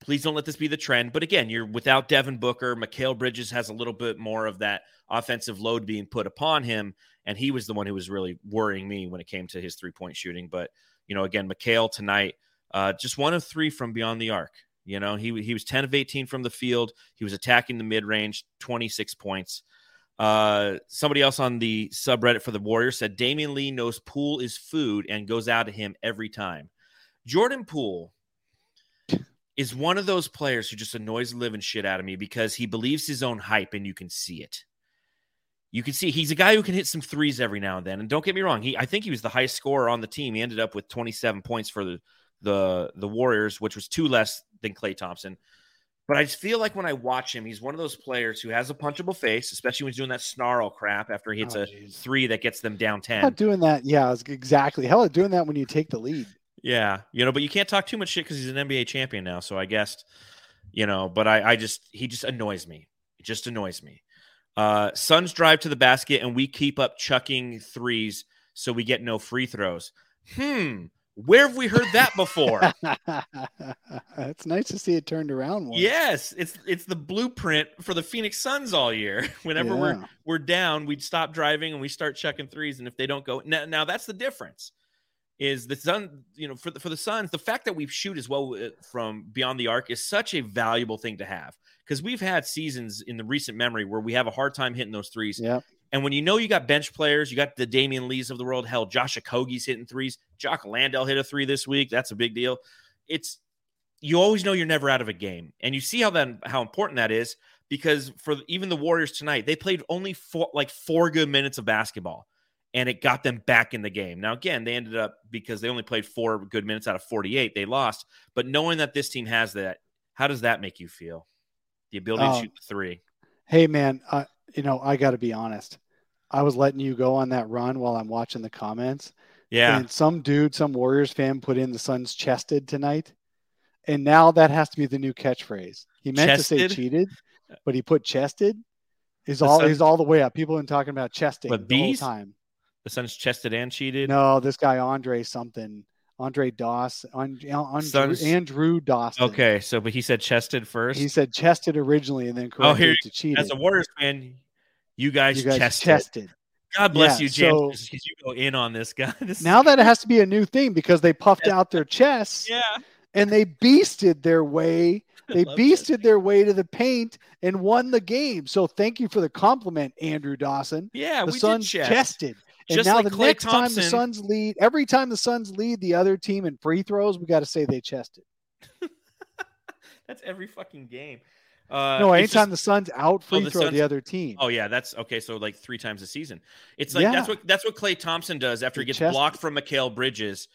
please don't let this be the trend. But again, you're without Devin Booker. Mikal Bridges has a little bit more of that offensive load being put upon him. And he was the one who was really worrying me when it came to his three point shooting. But, you know, again, Mikal tonight, uh, just one of three from beyond the arc. You know, he, he was 10 of 18 from the field. He was attacking the mid range, 26 points. Uh, somebody else on the subreddit for the Warriors said Damion Lee knows Poole is food and goes out to him every time. Jordan Poole is one of those players who just annoys the living shit out of me because he believes his own hype and you can see it. You can see he's a guy who can hit some threes every now and then. And don't get me wrong, he I think he was the highest scorer on the team. He ended up with 27 points for the the the Warriors, which was two less than Klay Thompson. But I just feel like when I watch him, he's one of those players who has a punchable face, especially when he's doing that snarl crap after he hits Oh, a three that gets them down 10. Not doing that. Yeah, exactly. Hell, doing that when you take the lead. Yeah, you know, but you can't talk too much shit because he's an NBA champion now. So I guess, you know, but I, I just he just annoys me. It just annoys me. Uh, Suns drive to the basket and we keep up chucking threes, so we get no free throws. Hmm, where have we heard that before? it's nice to see it turned around. Once. yes, it's it's the blueprint for the Phoenix Suns all year. Whenever we're we're down, we'd stop driving and we start chucking threes. And if they don't go, now, now that's the difference. Is the Sun, you know, for the for the Suns, the fact that we shoot as well uh, from beyond the arc is such a valuable thing to have because we've had seasons in the recent memory where we have a hard time hitting those threes. Yep. And when you know you got bench players, you got the Damion Lees of the world. Hell, Josh Okogie's hitting threes. Jock Landale hit a three this week. That's a big deal. It's you always know you're never out of a game, and you see how that how important that is because for even the Warriors tonight, they played only four like four good minutes of basketball, and it got them back in the game. Now again, they ended up because they only played four good minutes out of 48, they lost. But knowing that this team has that, how does that make you feel? The ability to Oh. shoot the three. Hey, man. Uh, you know, I got to be honest. I was letting you go on that run while I'm watching the comments. Yeah. And some dude, some Warriors fan, put in the Suns chested tonight, and now that has to be the new catchphrase. He meant to say cheated, but he put chested. Is all Suns- is all the way up. People have been talking about chesting What, the whole time. the Suns chested and cheated. No, this guy Andre something, Andre Doss, Andre, Andrew, Andrew Dawson. Okay, so but he said chested first. He said chested originally, and then Oh, corrected here- to cheated. As a Warriors fan, you guys, you guys chested. chested. God bless Yeah, you, James, because you go in on this guy. This Now that it has to be a new thing because they puffed Yeah. out their chests yeah, and they beasted their way. They beasted their way to the paint and won the game. So thank you for the compliment, Andrew Dawson. yeah, the we Suns did chest. chested. And Just now like the Klay next time the Suns lead, every time the Suns lead the other team in free throws, we got to say they chested. That's every fucking game. Uh, no, anytime just- the Suns out free the throw Suns- the other team. Oh yeah, that's okay. So like three times a season. It's like that's what that's what Klay Thompson does after he gets chested. blocked from Mikal Bridges.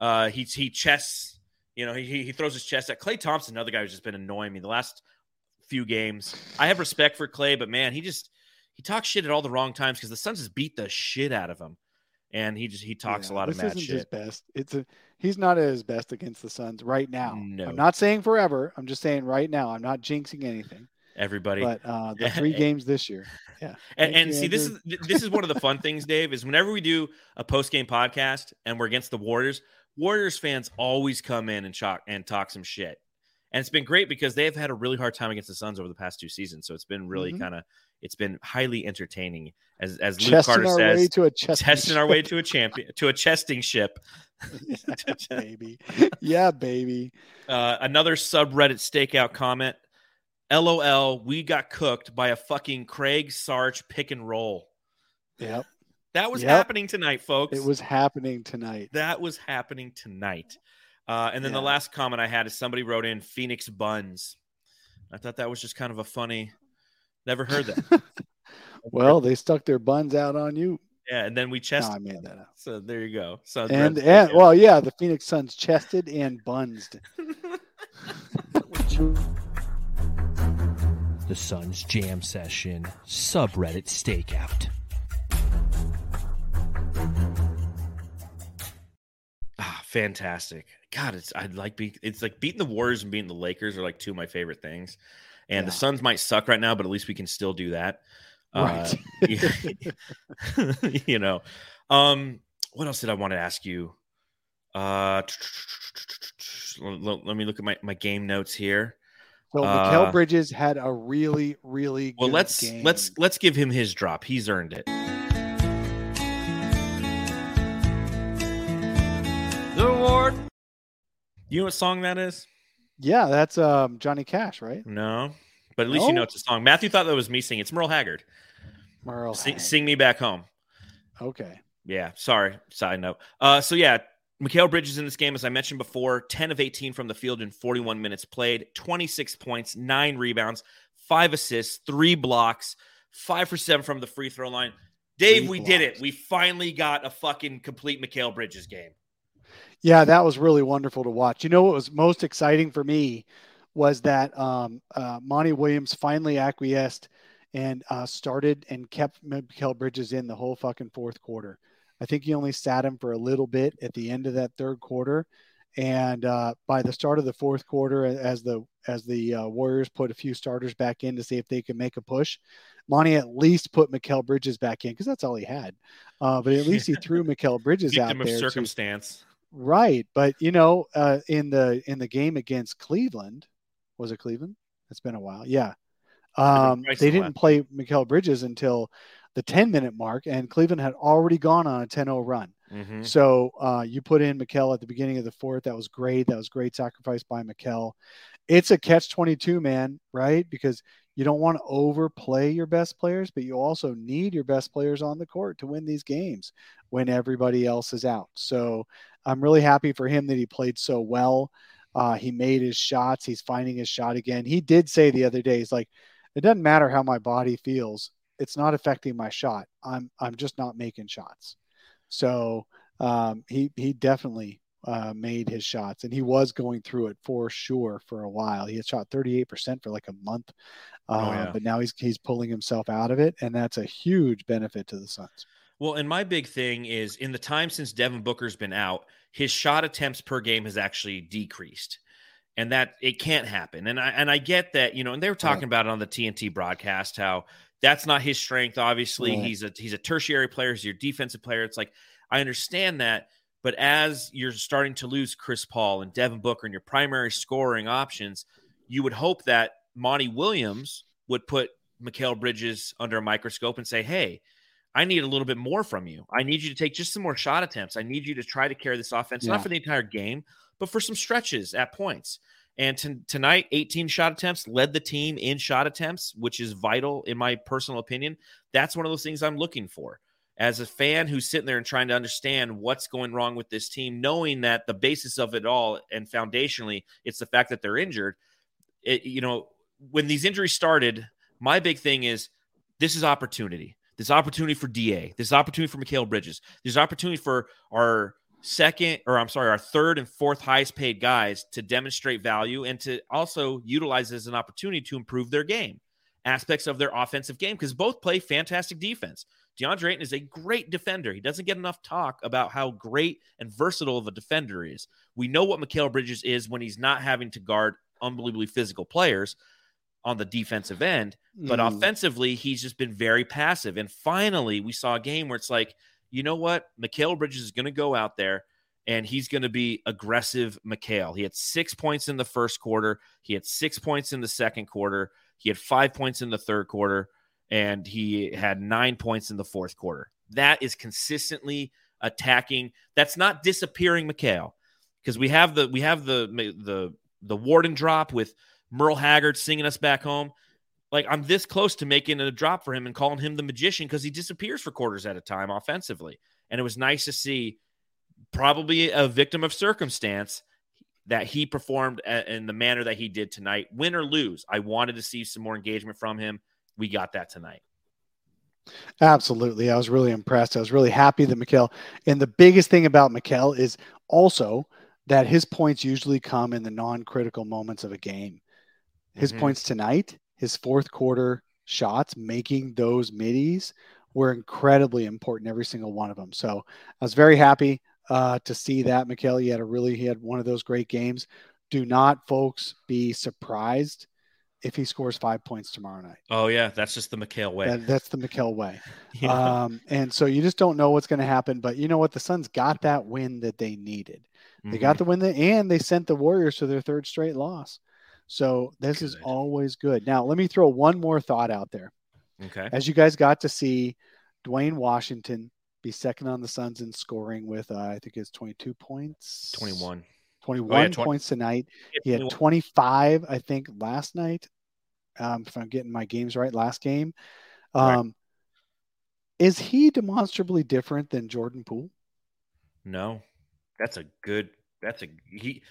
Uh, he he chests. You know, he he he throws his chest at Klay Thompson. Another guy who's just been annoying me the last few games. I have respect for Klay, but man, he just he talks shit at all the wrong times because the Suns just beat the shit out of him, and he just he talks Yeah, a lot of mad isn't shit. his best. It's a he's not at his best against the Suns right now. No. I'm not saying forever. I'm just saying right now. I'm not jinxing anything. Everybody, But uh, the three games this year, yeah. And, and you, see, this is this is one of the fun things, Dave. Is whenever we do a post game podcast and we're against the Warriors, Warriors fans always come in and talk and talk some shit. And it's been great because they've had a really hard time against the Suns over the past two seasons. So it's been really Mhm. kind of It's been highly entertaining. As as Luke Chesting Carter says, to a testing our way to a champion to a chesting ship. yeah, baby. Yeah, baby. Uh, another subreddit stakeout comment. LOL, we got cooked by a fucking Craig Saric pick and roll. Yep. That was Yep. happening tonight, folks. It was happening tonight. that was happening tonight. Uh, and then the last comment I had is somebody wrote in Phoenix Buns. I thought that was just kind of a funny. Never heard that. Well, they stuck their buns out on you. yeah, and then we No. I made that up. So there you go. So And and well, yeah, the Phoenix Suns chested and bunsed. The Suns Jam Session subreddit stakeout. Ah, fantastic. God, it's I like be it's like beating the Warriors and beating the Lakers are like two of my favorite things. And the Suns might suck right now, but at least we can still do that. Right. Uh, you know. Um, what else did I want to ask you? Uh let, let me look at my, my game notes here. So Uh, Mikal Bridges had a really, really Well, let's game. let's let's give him his drop. He's earned it. The award. You know what song that is? Yeah, that's um Johnny Cash, right? No, but at least you know it's a song. Matthew thought that was me singing. It's Merle Haggard. Merle. Sing, Haggard. sing me back home. Okay. Yeah, sorry. Side note. Uh, so yeah, Mikal Bridges in this game, as I mentioned before, 10 of 18 from the field in 41 minutes played, 26 points, nine rebounds, five assists, three blocks, five for seven from the free throw line. Dave, Three we did it. We finally got a fucking complete Mikal Bridges game. Yeah, that was really wonderful to watch. You know what was most exciting for me was that um, uh, Monty Williams finally acquiesced and uh, started and kept Mikal Bridges in the whole fucking fourth quarter. I think he only sat him for a little bit at the end of that third quarter, and uh, by the start of the fourth quarter, as the as the uh, Warriors put a few starters back in to see if they could make a push, Monty at least put Mikal Bridges back in because that's all he had. Uh, but at least he threw Mikal Bridges out Victim of there to circumstance. Right, but you know, uh, in the in the game against Cleveland, was it Cleveland? It's been a while. Yeah, um, they didn't left. play Mikal Bridges until the 10 minute mark, and Cleveland had already gone on a 10-0 run. Mhm. So uh, you put in Mikal at the beginning of the fourth. That was great. That was great sacrifice by Mikal. It's a catch 22, man, right? Because you don't want to overplay your best players, but you also need your best players on the court to win these games when everybody else is out. So I'm really happy for him that he played so well. Uh, he made his shots. He's finding his shot again. He did say the other day, he's like, it doesn't matter how my body feels. It's not affecting my shot. I'm I'm just not making shots. So um, he he definitely uh, made his shots, and he was going through it for sure for a while. He had shot 38% for like a month, uh, Oh, yeah. but now he's he's pulling himself out of it, and that's a huge benefit to the Suns. Well, and my big thing is in the time since Devin Booker's been out, his shot attempts per game has actually decreased. And that it can't happen. And I and I get that, you know, and they were talking about it on the TNT broadcast how that's not his strength. Obviously, Right. he's a he's a tertiary player, he's your defensive player. It's like I understand that, but as you're starting to lose Chris Paul and Devin Booker and your primary scoring options, you would hope that Monty Williams would put Mikal Bridges under a microscope and say, "Hey, I need a little bit more from you. I need you to take just some more shot attempts. I need you to try to carry this offense, Yeah. not for the entire game, but for some stretches at points. And to, tonight, 18 shot attempts led the team in shot attempts, which is vital in my personal opinion. That's one of those things I'm looking for. As a fan who's sitting there and trying to understand what's going wrong with this team, knowing that the basis of it all and foundationally, it's the fact that they're injured. It, you know, when these injuries started, my big thing is this is opportunity. This opportunity for DA. This opportunity for Mikal Bridges. This opportunity for our second, or I'm sorry, our third and fourth highest paid guys to demonstrate value and to also utilize as an opportunity to improve their game, aspects of their offensive game, because both play fantastic defense. DeAndre Ayton is a great defender. He doesn't get enough talk about how great and versatile of a defender he is. We know what Mikal Bridges is when he's not having to guard unbelievably physical players on the defensive end. But Mm. offensively, he's just been very passive. And finally, we saw a game where it's like, you know what? Mikal Bridges is going to go out there and he's going to be aggressive Mikal. He had six points in the first quarter. He had six points in the second quarter. He had five points in the third quarter. and he had nine points in the fourth quarter. That is consistently attacking. That's not disappearing Mikal because we have the we have the the the Warden drop with Merle Haggard singing us back home. Like I'm this close to making a drop for him and calling him the magician because he disappears for quarters at a time offensively. And it was nice to see, probably a victim of circumstance, that he performed in the manner that he did tonight, win or lose. I wanted to see some more engagement from him. We got that tonight. Absolutely. I was really impressed. I was really happy that Mikal, and the biggest thing about Mikal is also that his points usually come in the non critical moments of a game. His mm-hmm. points tonight, his fourth quarter shots, making those middies were incredibly important, every single one of them. So I was very happy uh, to see that. Mikal, he had a really, he had one of those great games. Do not, folks, be surprised if he scores five points tomorrow night. Oh yeah, that's just the Mikal way. That, that's the Mikal way. yeah. Um, and so you just don't know what's going to happen. But you know what? The Suns got that win that they needed. They mm-hmm. got the win, that, and they sent the Warriors to their third straight loss. So this good. is always good. Now let me throw one more thought out there. Okay. As you guys got to see Duane Washington be second on the Suns in scoring with uh, I think it's 22 points. 21. 21 oh, yeah, 20. points tonight. he had 25, I think, last night. Um, if I'm getting my games right, last game. Um, right. Is he demonstrably different than Jordan Poole? No, that's a good. That's a he.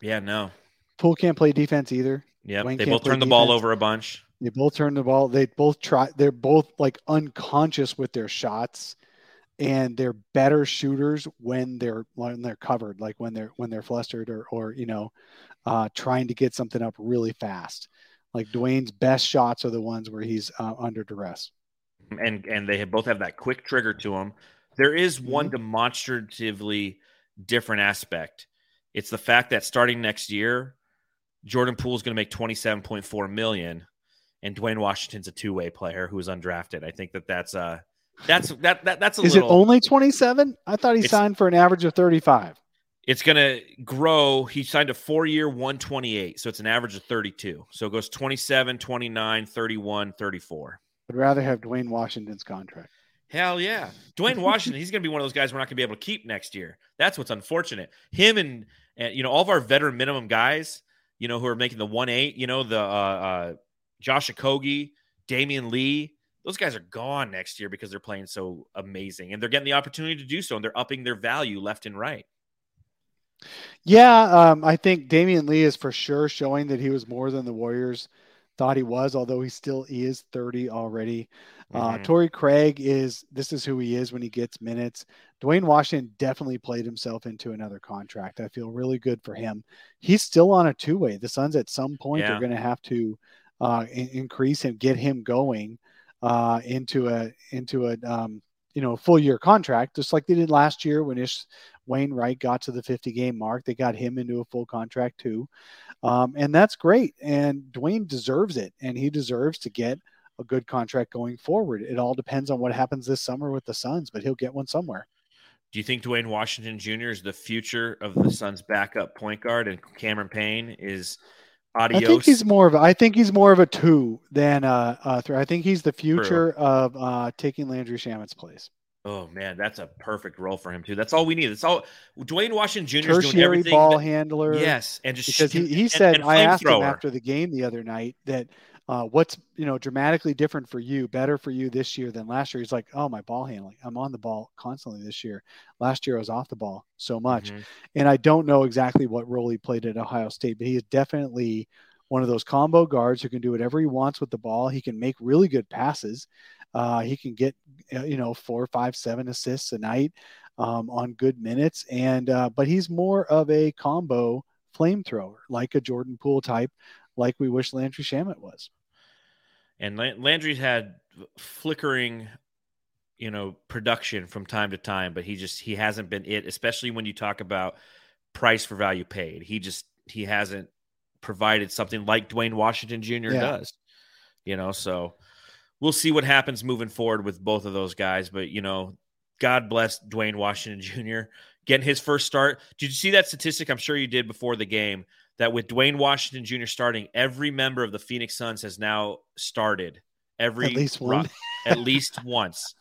Yeah, no. Poole can't play defense either. Yeah, they both turn the defense. ball over a bunch. They both turn the ball. They both try. They're both like unconscious with their shots and they're better shooters when they're when they're covered like when they're when they're flustered or or you know uh, trying to get something up really fast like Duane's best shots are the ones where he's uh, under duress and and they have both have that quick trigger to them there is one mm-hmm. demonstratively different aspect it's the fact that starting next year jordan poole is going to make 27.4 million and Duane washington's a two-way player who is undrafted i think that that's uh that's that, that that's a Is little, it only 27? I thought he signed for an average of 35. It's going to grow. He signed a 4-year 128, so it's an average of 32. So it goes 27, 29, 31, 34. I'd rather have Duane Washington's contract. Hell yeah. Duane Washington, he's going to be one of those guys we're not going to be able to keep next year. That's what's unfortunate. Him and, and you know, all of our veteran minimum guys, you know, who are making the 1-8, you know, the uh, uh, Josh Okogie, Damion Lee, those guys are gone next year because they're playing so amazing and they're getting the opportunity to do so and they're upping their value left and right. Yeah, um, I think Damion Lee is for sure showing that he was more than the Warriors thought he was, although he still is 30 already. Uh, mm-hmm. Torrey Craig is this is who he is when he gets minutes. Duane Washington definitely played himself into another contract. I feel really good for him. He's still on a two way. The Suns at some point yeah. are going to have to uh, in- increase and get him going uh, into a into a um, you know full year contract, just like they did last year when Ish Wainwright got to the 50 game mark. They got him into a full contract too, um, and that's great. And Duane deserves it, and he deserves to get a good contract going forward. It all depends on what happens this summer with the Suns, but he'll get one somewhere. Do you think Duane Washington Jr. is the future of the Suns' backup point guard, and Cameron Payne is Adios. I think he's more of a, I think he's more of a two than a, a three. I think he's the future True. of uh, taking Landry Shamet's place. Oh man, that's a perfect role for him too. That's all we need. That's all. Duane Washington Jr. is doing everything. ball that, handler. Yes, and just because he, he said and, and I asked him after the game the other night that uh, what's you know dramatically different for you, better for you this year than last year. He's like, oh my ball handling, I'm on the ball constantly this year. Last year I was off the ball so much, mm-hmm. and I don't know exactly what role he played at Ohio State, but he is definitely one of those combo guards who can do whatever he wants with the ball. He can make really good passes. Uh, he can get uh, you know four, five, seven assists a night um, on good minutes, and uh, but he's more of a combo flamethrower, like a Jordan Poole type, like we wish Landry Shamet was. And Landry's had flickering, you know, production from time to time, but he just he hasn't been it. Especially when you talk about price for value paid, he just he hasn't provided something like Duane Washington Jr. Yeah. does. You know, so we'll see what happens moving forward with both of those guys. But you know, God bless Duane Washington Jr. getting his first start. Did you see that statistic? I'm sure you did before the game that with Duane Washington Jr. starting, every member of the Phoenix Suns has now started every At least one. at least once.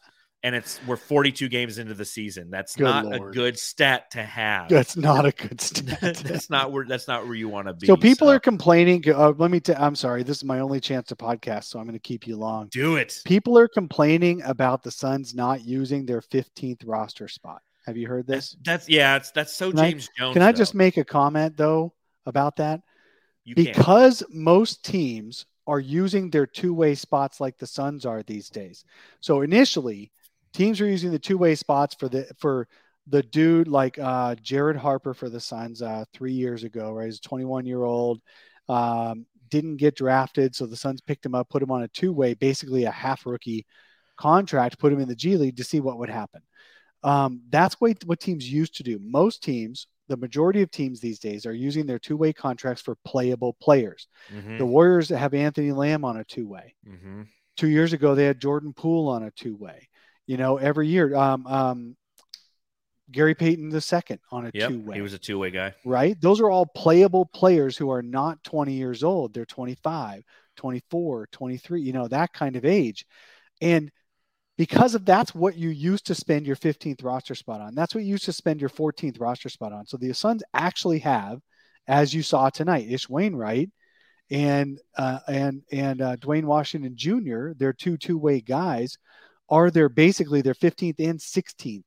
And it's we're 42 games into the season. That's Good not Lord. a good stat to have. That's not a good stat. that's not where that's not where you want to be. so people are complaining. Uh, let me. i I'm sorry. This is my only chance to podcast, so I'm going to keep you long. do it. People are complaining about the Suns not using their 15th roster spot. Have you heard this? that's yeah, it's that's so Can I- James Jones. Can I just make a comment though about that? you because most teams are using their two-way spots like the Suns are these days. So initially, teams are using the two-way spots for the for the dude like uh, Jared Harper for the Suns uh, three years ago. Right, he's a 21 year old, um, didn't get drafted, so the Suns picked him up, put him on a two-way, basically a half rookie contract, put him in the G League to see what would happen. Um, that's what what teams used to do. Most teams. The majority of teams these days are using their two-way contracts for playable players. Mhm, The Warriors have Anthony Lamb on a two way. mhm. Two years ago, they had Jordan Poole on a two way. You know, every year, um, um, Gary Payton the second on a Yep, two way. he was a two way guy. right? Those are all playable players who are not 20 years old. They're 25, 24, 23, you know, that kind of age. And because of that's what you used to spend your 15th roster spot on. That's what you used to spend your 14th roster spot on. So the Suns actually have, as you saw tonight, Ish Wainwright and uh, and and uh, Duane Washington Jr. Their two two way guys are their basically their 15th and 16th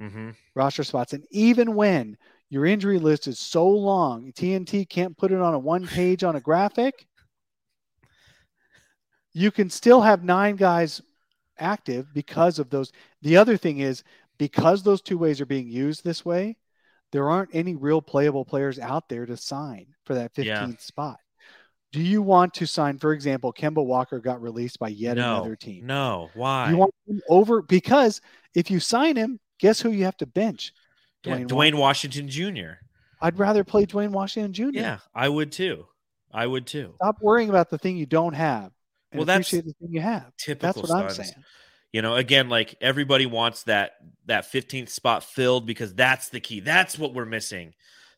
Mm-hmm. roster spots. And even when your injury list is so long, TNT can't put it on a one page on a graphic, you can still have nine guys active because of those. The other thing is because those two ways are being used this way, there aren't any real playable players out there to sign for that 15th Yeah. spot. Do you want to sign, for example, Kemba Walker got released by yet no, another team? No, why? You want him over because if you sign him, guess who you have to bench? yeah, Duane Duane Washington Jr. I'd rather play Duane Washington Jr. Yeah, I would too. I would too. Stop worrying about the thing you don't have. Well, that's appreciate the thing you have. Typical That's what I'm saying. You know, again, like everybody wants that that 15th spot filled because that's the key. That's what we're missing.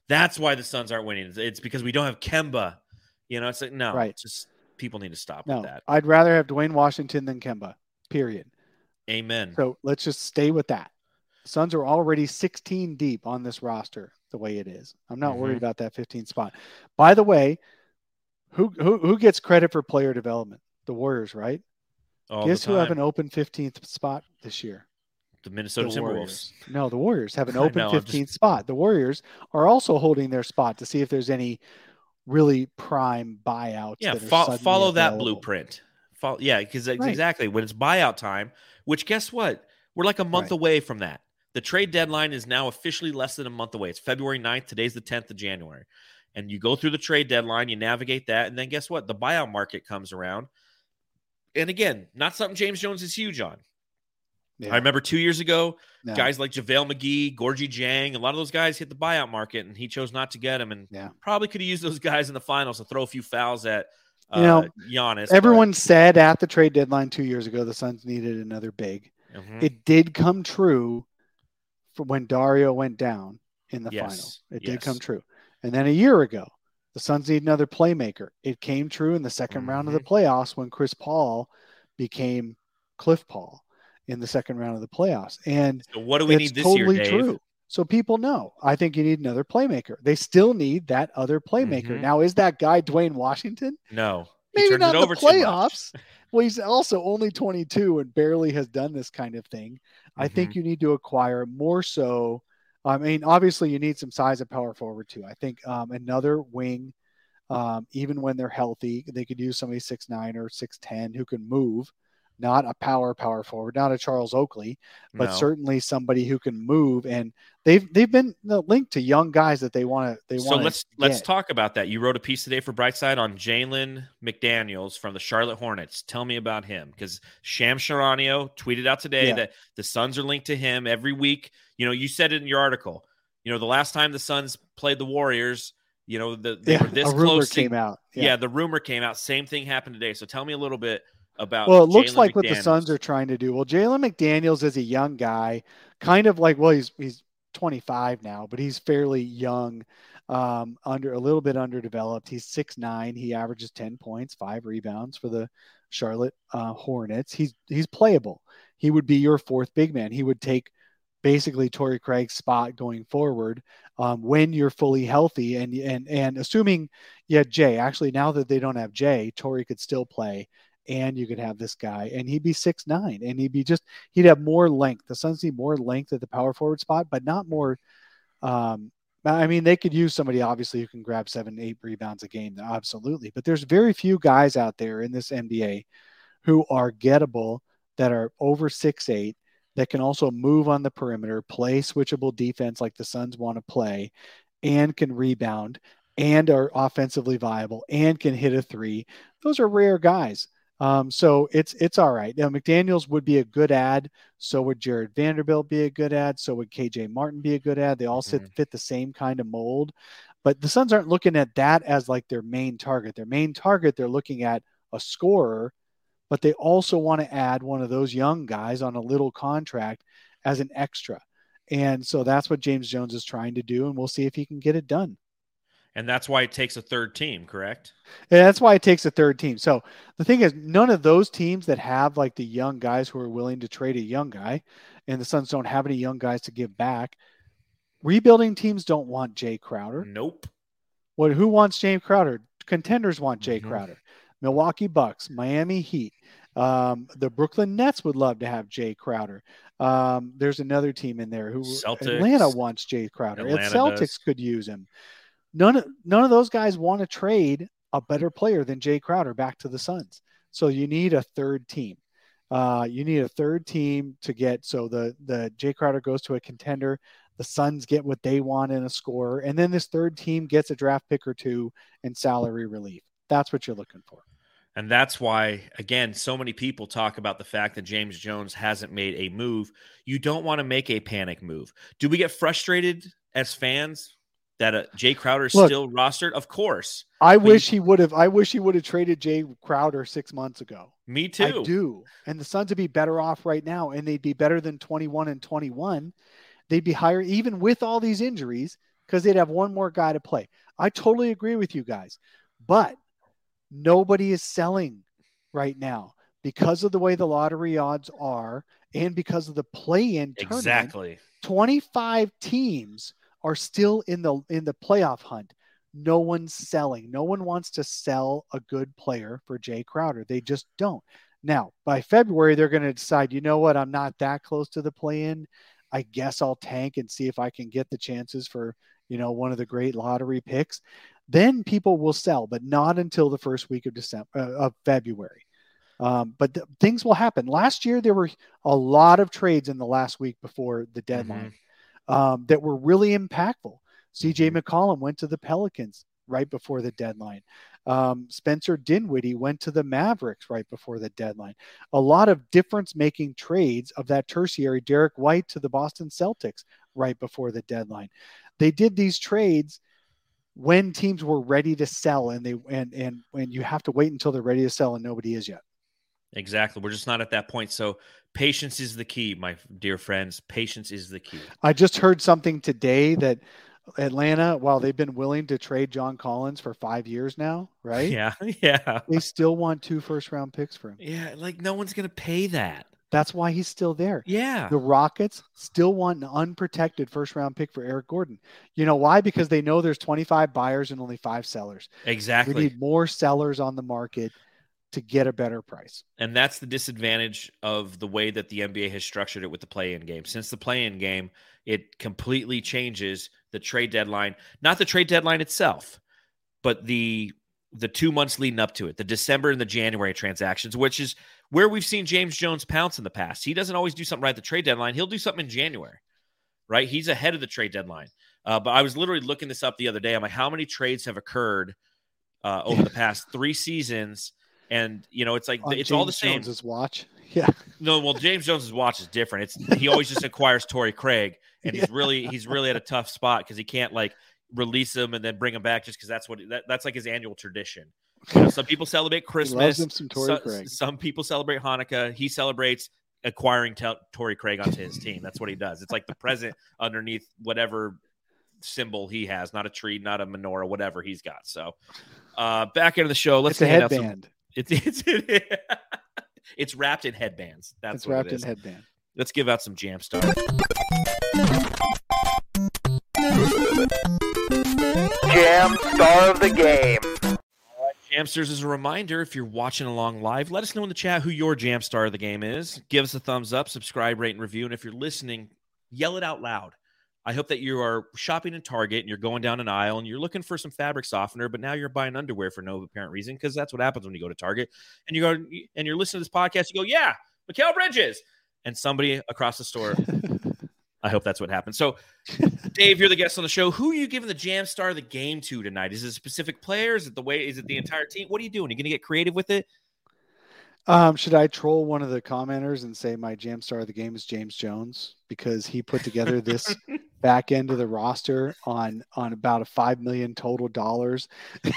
That's why the Suns aren't winning. It's- because we don't have Kemba. You know, it's like no, Right. just people need to stop No, with that. I'd rather have Duane Washington than Kemba. Period. Amen. So let's just stay with that. Suns are already 16 deep on this roster the way it is. I'm not worried Mhm. about that 15 spot. By the way, who who who gets credit for player development? The Warriors, right? All Guess who have an open 15th spot this year? the Minnesota the Timberwolves. Warriors. No, the Warriors have an open know, I'm 15th spot. The Warriors are also holding their spot to see if there's any really prime buyouts. Yeah, that fo- follow that blueprint. Follow, yeah, because Right. exactly when it's buyout time, which guess what? We're like a month Right. away from that. The trade deadline is now officially less than a month away. It's February 9th. Today's the 10th of January. And you go through the trade deadline, you navigate that, and then guess what? The buyout market comes around. And again, not something James Jones is huge on. Yeah, I remember two years ago, no, guys like JaVale McGee, Gorgui Dieng, a lot of those guys hit the buyout market, and he chose not to get them. And Yeah. probably could have used those guys in the finals to throw a few fouls at uh, You know, Giannis. but- Everyone said at the trade deadline two years ago the Suns needed another big. Mhm. It did come true for when Dario went down in the Yes, final. It yes. did come true. And then a year ago, the Suns need another playmaker. It came true in the 2nd round of Mm-hmm. the playoffs when Chris Paul became Cliff Paul in the second round of the playoffs. And So what do we it's need this totally year, Dave? true. So people know. I think you need another playmaker. They still need that other playmaker. Mhm. Now, is that guy Duane Washington? No, Maybe not in the playoffs. well, he's also only 22 and barely has done this kind of thing. I Mm-hmm. think you need to acquire more so. I mean, obviously, you need some size at power forward too. I think um, another wing, um, even when they're healthy, they could use somebody six nine or six ten who can move. Not a power power forward, not a Charles Oakley, but No. certainly somebody who can move. And they've they've been linked to young guys that they want to they So let's let's talk about that. You wrote a piece today for Brightside on Jalen McDaniels from the Charlotte Hornets. Tell me about him because Sham Charania tweeted out today Yeah. that the Suns are linked to him every week. You know, you said it in your article. You know, the last time the Suns played the Warriors, you know, the, they Yeah, were this close. to- came out. yeah. the rumor came out. Same thing happened today. So tell me a little bit about. Well, it looks like what the McDaniels. Suns are trying to do. Well, Jalen McDaniels is a young guy, kind of like well, he's he's 25 now, but he's fairly young, um, under a little bit underdeveloped. He's six nine. He averages 10 points, five rebounds for the Charlotte uh, Hornets. He's he's playable. He would be your fourth big man. He would take basically Torrey Craig's spot going forward um, when you're fully healthy and and and assuming yeah Jay actually now that they don't have Jay Torrey could still play and you could have this guy and he'd be six nine and he'd be just he'd have more length the Suns need more length at the power forward spot but not more um, I mean, they could use somebody obviously who can grab seven, eight rebounds a game. Absolutely. But there's very few guys out there in this NBA who are gettable that are over six, eight, that can also move on the perimeter, play switchable defense like the Suns want to play, and can rebound and are offensively viable and can hit a three. Those are rare guys. Um, so it's it's all right. Now McDaniels would be a good ad. So would Jarred Vanderbilt be a good ad. So would KJ Martin be a good ad. They all mm-hmm. fit, fit the same kind of mold. But the Suns aren't looking at that as like their main target. Their main target, they're looking at a scorer, but they also want to add one of those young guys on a little contract as an extra. And so that's what James Jones is trying to do. And we'll see if he can get it done. And that's why it takes a third team, correct? Yeah, that's why it takes a third team. So the thing is, none of those teams that have like the young guys who are willing to trade a young guy, and the Suns don't have any young guys to give back. Rebuilding teams don't want Jay Crowder. Nope. What? Who wants Jay Crowder? Contenders want Jay mm-hmm. Crowder. Milwaukee Bucks, Miami Heat, um, the Brooklyn Nets would love to have Jay Crowder. Um, there's another team in there who Celtics. Atlanta wants Jay Crowder. Atlanta Celtics does. could use him none of none of those guys want to trade a better player than Jay Crowder back to the Suns. So you need a third team. Uh, you need a third team to get so the the Jay Crowder goes to a contender. The Suns get what they want in a scorer, and then this third team gets a draft pick or two and salary relief. That's what you're looking for. And that's why, again, so many people talk about the fact that James Jones hasn't made a move. You don't want to make a panic move. Do we get frustrated as fans that uh, Jay Crowder still rostered? Of course. I wish he would have. I wish he would have traded Jay Crowder six months ago. Me too. I do. And the Suns would be better off right now, and they'd be better than 21 and 21. They'd be higher, even with all these injuries, because they'd have one more guy to play. I totally agree with you guys, but nobody is selling right now because of the way the lottery odds are, and because of the play-in tournament. Exactly. 25 teams are still in the in the playoff hunt. No one's selling. No one wants to sell a good player for Jay Crowder. They just don't. Now, by February, they're going to decide, you know what, I'm not that close to the play in. I guess I'll tank and see if I can get the chances for, you know, one of the great lottery picks. Then people will sell, but not until the first week of December uh, of February. Um, but th- things will happen. Last year, there were a lot of trades in the last week before the deadline. Mm-hmm um, that were really impactful. CJ mm-hmm. McCollum went to the Pelicans right before the deadline. Um, Spencer Dinwiddie went to the Mavericks right before the deadline. A lot of difference making trades of that tertiary, Derrick White to the Boston Celtics right before the deadline. They did these trades when teams were ready to sell and they and and when you have to wait until they're ready to sell and nobody is yet. Exactly. We're just not at that point. So patience is the key, my dear friends. Patience is the key. I just heard something today that Atlanta, while they've been willing to trade John Collins for five years now, right? Yeah. Yeah. They still want two first round picks for him. Yeah. Like no one's going to pay that. That's why he's still there. Yeah. The Rockets still want an unprotected first round pick for Eric Gordon. You know why? Because they know there's 25 buyers and only five sellers. Exactly. We need more sellers on the market to get a better price. And that's the disadvantage of the way that the NBA has structured it with the play in game. Since the play in game, it completely changes the trade deadline, not the trade deadline itself, but the the two months leading up to it, the December and the January transactions, which is where we've seen James Jones pounce in the past. He doesn't always do something right at the trade deadline. He'll do something in January, right? He's ahead of the trade deadline. Uh, but I was literally looking this up the other day. I'm like, how many trades have occurred uh, over the past three seasons and you know it's like On it's James all the same. Jones's watch, yeah. No, well, James Jones's watch is different. It's he always just acquires Torrey Craig, and he's really he's really at a tough spot because he can't like release him and then bring him back just because that's what that, that's like his annual tradition. You know, some people celebrate Christmas. some, Craig. some people celebrate Hanukkah. He celebrates acquiring Tel- Torrey Craig onto his team. That's what he does. It's like the present underneath whatever symbol he has, not a tree, not a menorah, whatever he's got. So, uh, back into the show. Let's it's a out some- headband. It's it's it's wrapped in headbands. That's it's what wrapped it is. in headband. Let's give out some jam stars. Jam star of the game. Jamsters, as a reminder, if you're watching along live, let us know in the chat who your jam star of the game is. Give us a thumbs up, subscribe, rate, and review. And if you're listening, yell it out loud. I hope that you are shopping in Target and you're going down an aisle and you're looking for some fabric softener, but now you're buying underwear for no apparent reason because that's what happens when you go to Target and you go and you're listening to this podcast. You go, yeah, Mikal Bridges, and somebody across the store. I hope that's what happened. So, Dave, you're the guest on the show. Who are you giving the jam star of the game to tonight? Is it specific players? Is it the way? Is it the entire team? What are you doing? Are you going to get creative with it? Um, should I troll one of the commenters and say my jam star of the game is James Jones because he put together this back end of the roster on on about a five million total dollars?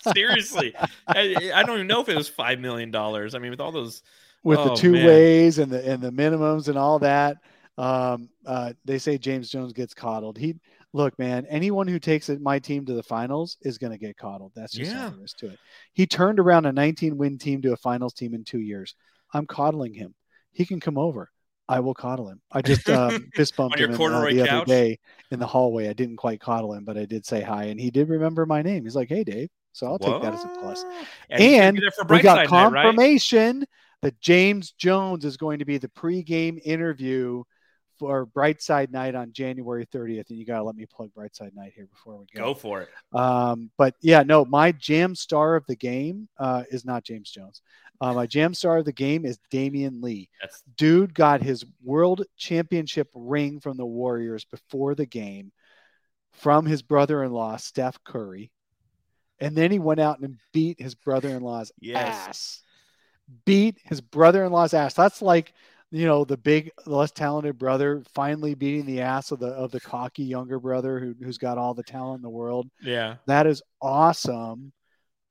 Seriously, I, I don't even know if it was five million dollars. I mean, with all those, with Oh, the two man. ways and the and the minimums and all that. Um, uh, they say James Jones gets coddled. He look, man. Anyone who takes it, my team to the finals is going to get coddled. That's just Yeah. is to it. He turned around a 19 win team to a finals team in two years. I'm coddling him. He can come over. I will coddle him. I just um, fist bumped him uh, corduroy the other day in the hallway. I didn't quite coddle him, but I did say hi, and he did remember my name. He's like, "Hey, Dave." So I'll take that as a plus Whoa. And, and be there for we got night, right? confirmation that James Jones is going to be the pregame interview for Brightside Night on January 30th. And you got to let me plug Brightside Night here before we go. Go for it. Um, but yeah, no, my jam star of the game uh, is not James Jones. Uh, my jam star of the game is Damion Lee. That's Dude got his world championship ring from the Warriors before the game from his brother in law, Steph Curry. And then he went out and beat his brother in law's Yes. ass. Beat his brother in law's ass. That's like, you know, the big, less talented brother finally beating the ass of the of the cocky younger brother who, who's got all the talent in the world. yeah. That is awesome.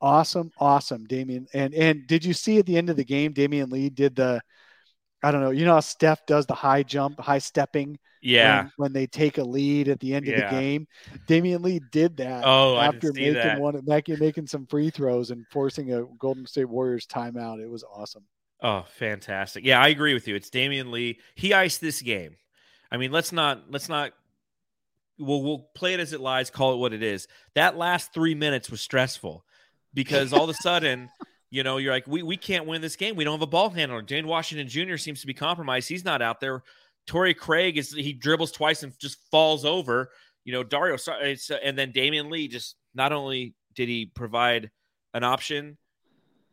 Awesome, awesome, Damion. And and did you see at the end of the game, Damion Lee did the I don't know, you know how Steph does the high jump, high stepping Yeah. when, when they take a lead at the end Yeah. of the game. Damion Lee did that Oh, I after making that. one making making some free throws and forcing a Golden State Warriors timeout. It was awesome. Oh, fantastic. Yeah, I agree with you. It's Damion Lee. He iced this game. I mean, let's not let's not we'll we'll play it as it lies, call it what it is. That last three minutes was stressful because all of a sudden, you know, you're like, we, we can't win this game. We don't have a ball handler. Duane Washington Jr. seems to be compromised. He's not out there. Torrey Craig is he dribbles twice and just falls over. You know, Dario it's, uh, and then Damion Lee just not only did he provide an option,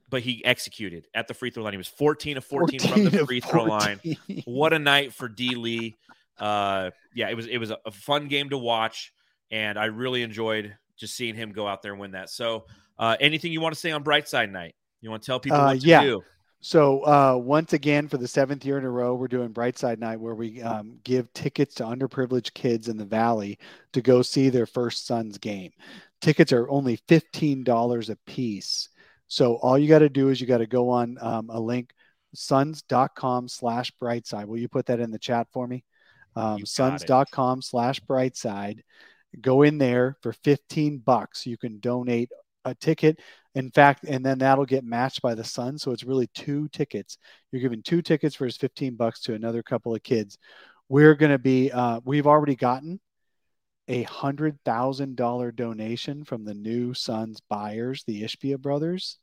but he executed at the free throw line. He was 14 of 14, from the free throw line. What a night for D Lee. Uh, yeah, it was it was a, a fun game to watch, and I really enjoyed just seeing him go out there and win that. So, uh, anything you want to say on Brightside Night? You want to tell people Uh, what to yeah. do? So uh, once again, for the seventh year in a row, we're doing Brightside Night, where we um, give tickets to underprivileged kids in the Valley to go see their first son's game. Tickets are only fifteen dollars a piece. So all you got to do is you got to go on um, a link, suns.com slash brightside. Will you put that in the chat for me? Um, suns.com slash brightside. Go in there for 15 bucks. You can donate a ticket. In fact, and then that'll get matched by the son. So it's really two tickets. You're giving two tickets for his 15 bucks to another couple of kids. We're going to be, uh, we've already gotten a hundred thousand dollar donation from the new Suns buyers, the Ishbia brothers.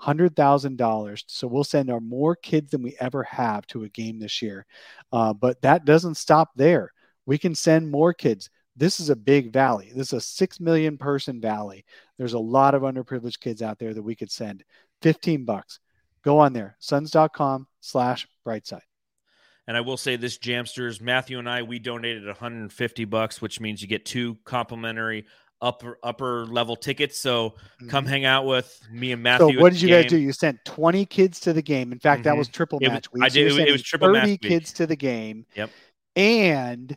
Hundred thousand dollars. So we'll send our more kids than we ever have to a game this year. Uh, but that doesn't stop there. We can send more kids. This is a big valley. This is a six million person valley. There's a lot of underprivileged kids out there that we could send. 15 bucks. Go on there, suns.com slash brightside. And I will say this, Jamsters, Matthew and I, we donated 150 bucks, which means you get two complimentary upper upper level tickets. So come hang out with me and Matthew. Mm-hmm. So what did you guys do? You sent 20 kids to the game. In fact, that Mhm. was triple It was- match week. I did- it was- triple match 30 week. kids to the game. Yep. And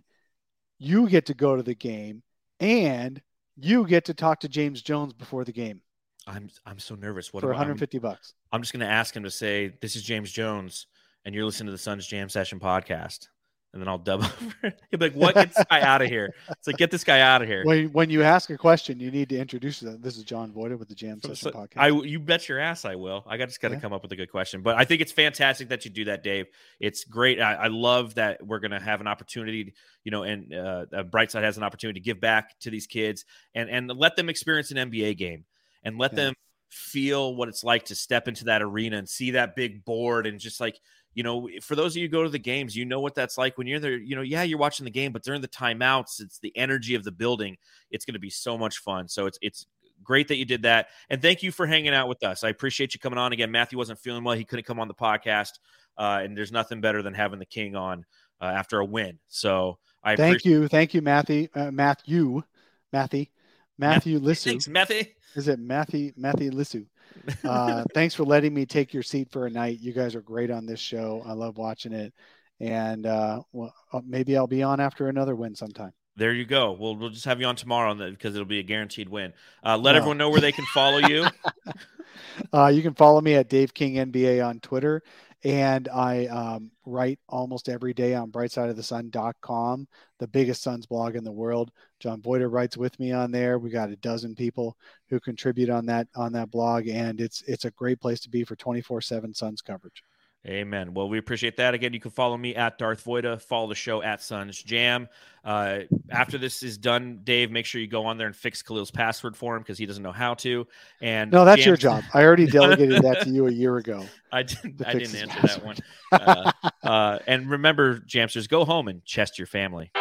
you get to go to the game and you get to talk to James Jones before the game I'm I'm so nervous. What for about, I'm, 150 bucks. I'm just going to ask him to say, "This is James Jones," and you're listening to the Suns Jam Session podcast, and then I'll dub over. He'll be like, "What? Get this guy out of here!" It's like, "Get this guy out of here." When, when you ask a question, you need to introduce them. This is John Voida with the Jam Session so podcast. I, you bet your ass I will. I got just got to Yeah. come up with a good question, but I think it's fantastic that you do that, Dave. It's great. I, I love that we're going to have an opportunity, you know, and uh, uh, Brightside has an opportunity to give back to these kids and and let them experience an NBA game and let Yeah. them feel what it's like to step into that arena and see that big board and just like you know for those of you who go to the games you know what that's like when you're there you know yeah you're watching the game but during the timeouts it's the energy of the building it's going to be so much fun. So it's it's great that you did that and thank you for hanging out with us. I appreciate you coming on again. Matthew wasn't feeling well he couldn't come on the podcast uh, and there's nothing better than having the king on uh, after a win. So i Thank you, thank you, Matthew, uh, Matthew, Matthew, Matthew Lissu. thanks matthew. Is it Matthew Matthew Lissu? Uh, thanks for letting me take your seat for a night. You guys are great on this show. I love watching it, and uh, well, uh, maybe I'll be on after another win sometime. there you go we'll, we'll just have you on tomorrow because it'll be a guaranteed win uh, let everyone know where they can follow you Uh, you can follow me at Dave King NBA on Twitter, and I um, write almost every day on BrightSideOfTheSun.com, the biggest Suns blog in the world. John Voita writes with me on there. We got a dozen people who contribute on that on that blog, and it's it's a great place to be for 24/7 Suns coverage. Amen. Well, we appreciate that. Again, you can follow me at Darth Voida. Follow the show at Suns Jam. Uh, after this is done, Dave, make sure you go on there and fix Khalil's password for him because he doesn't know how to. And No, that's Jam- your job. I already delegated that to you a year ago. I didn't. I didn't answer that one. Uh, uh, and remember, Jamsters, go home and chest your family.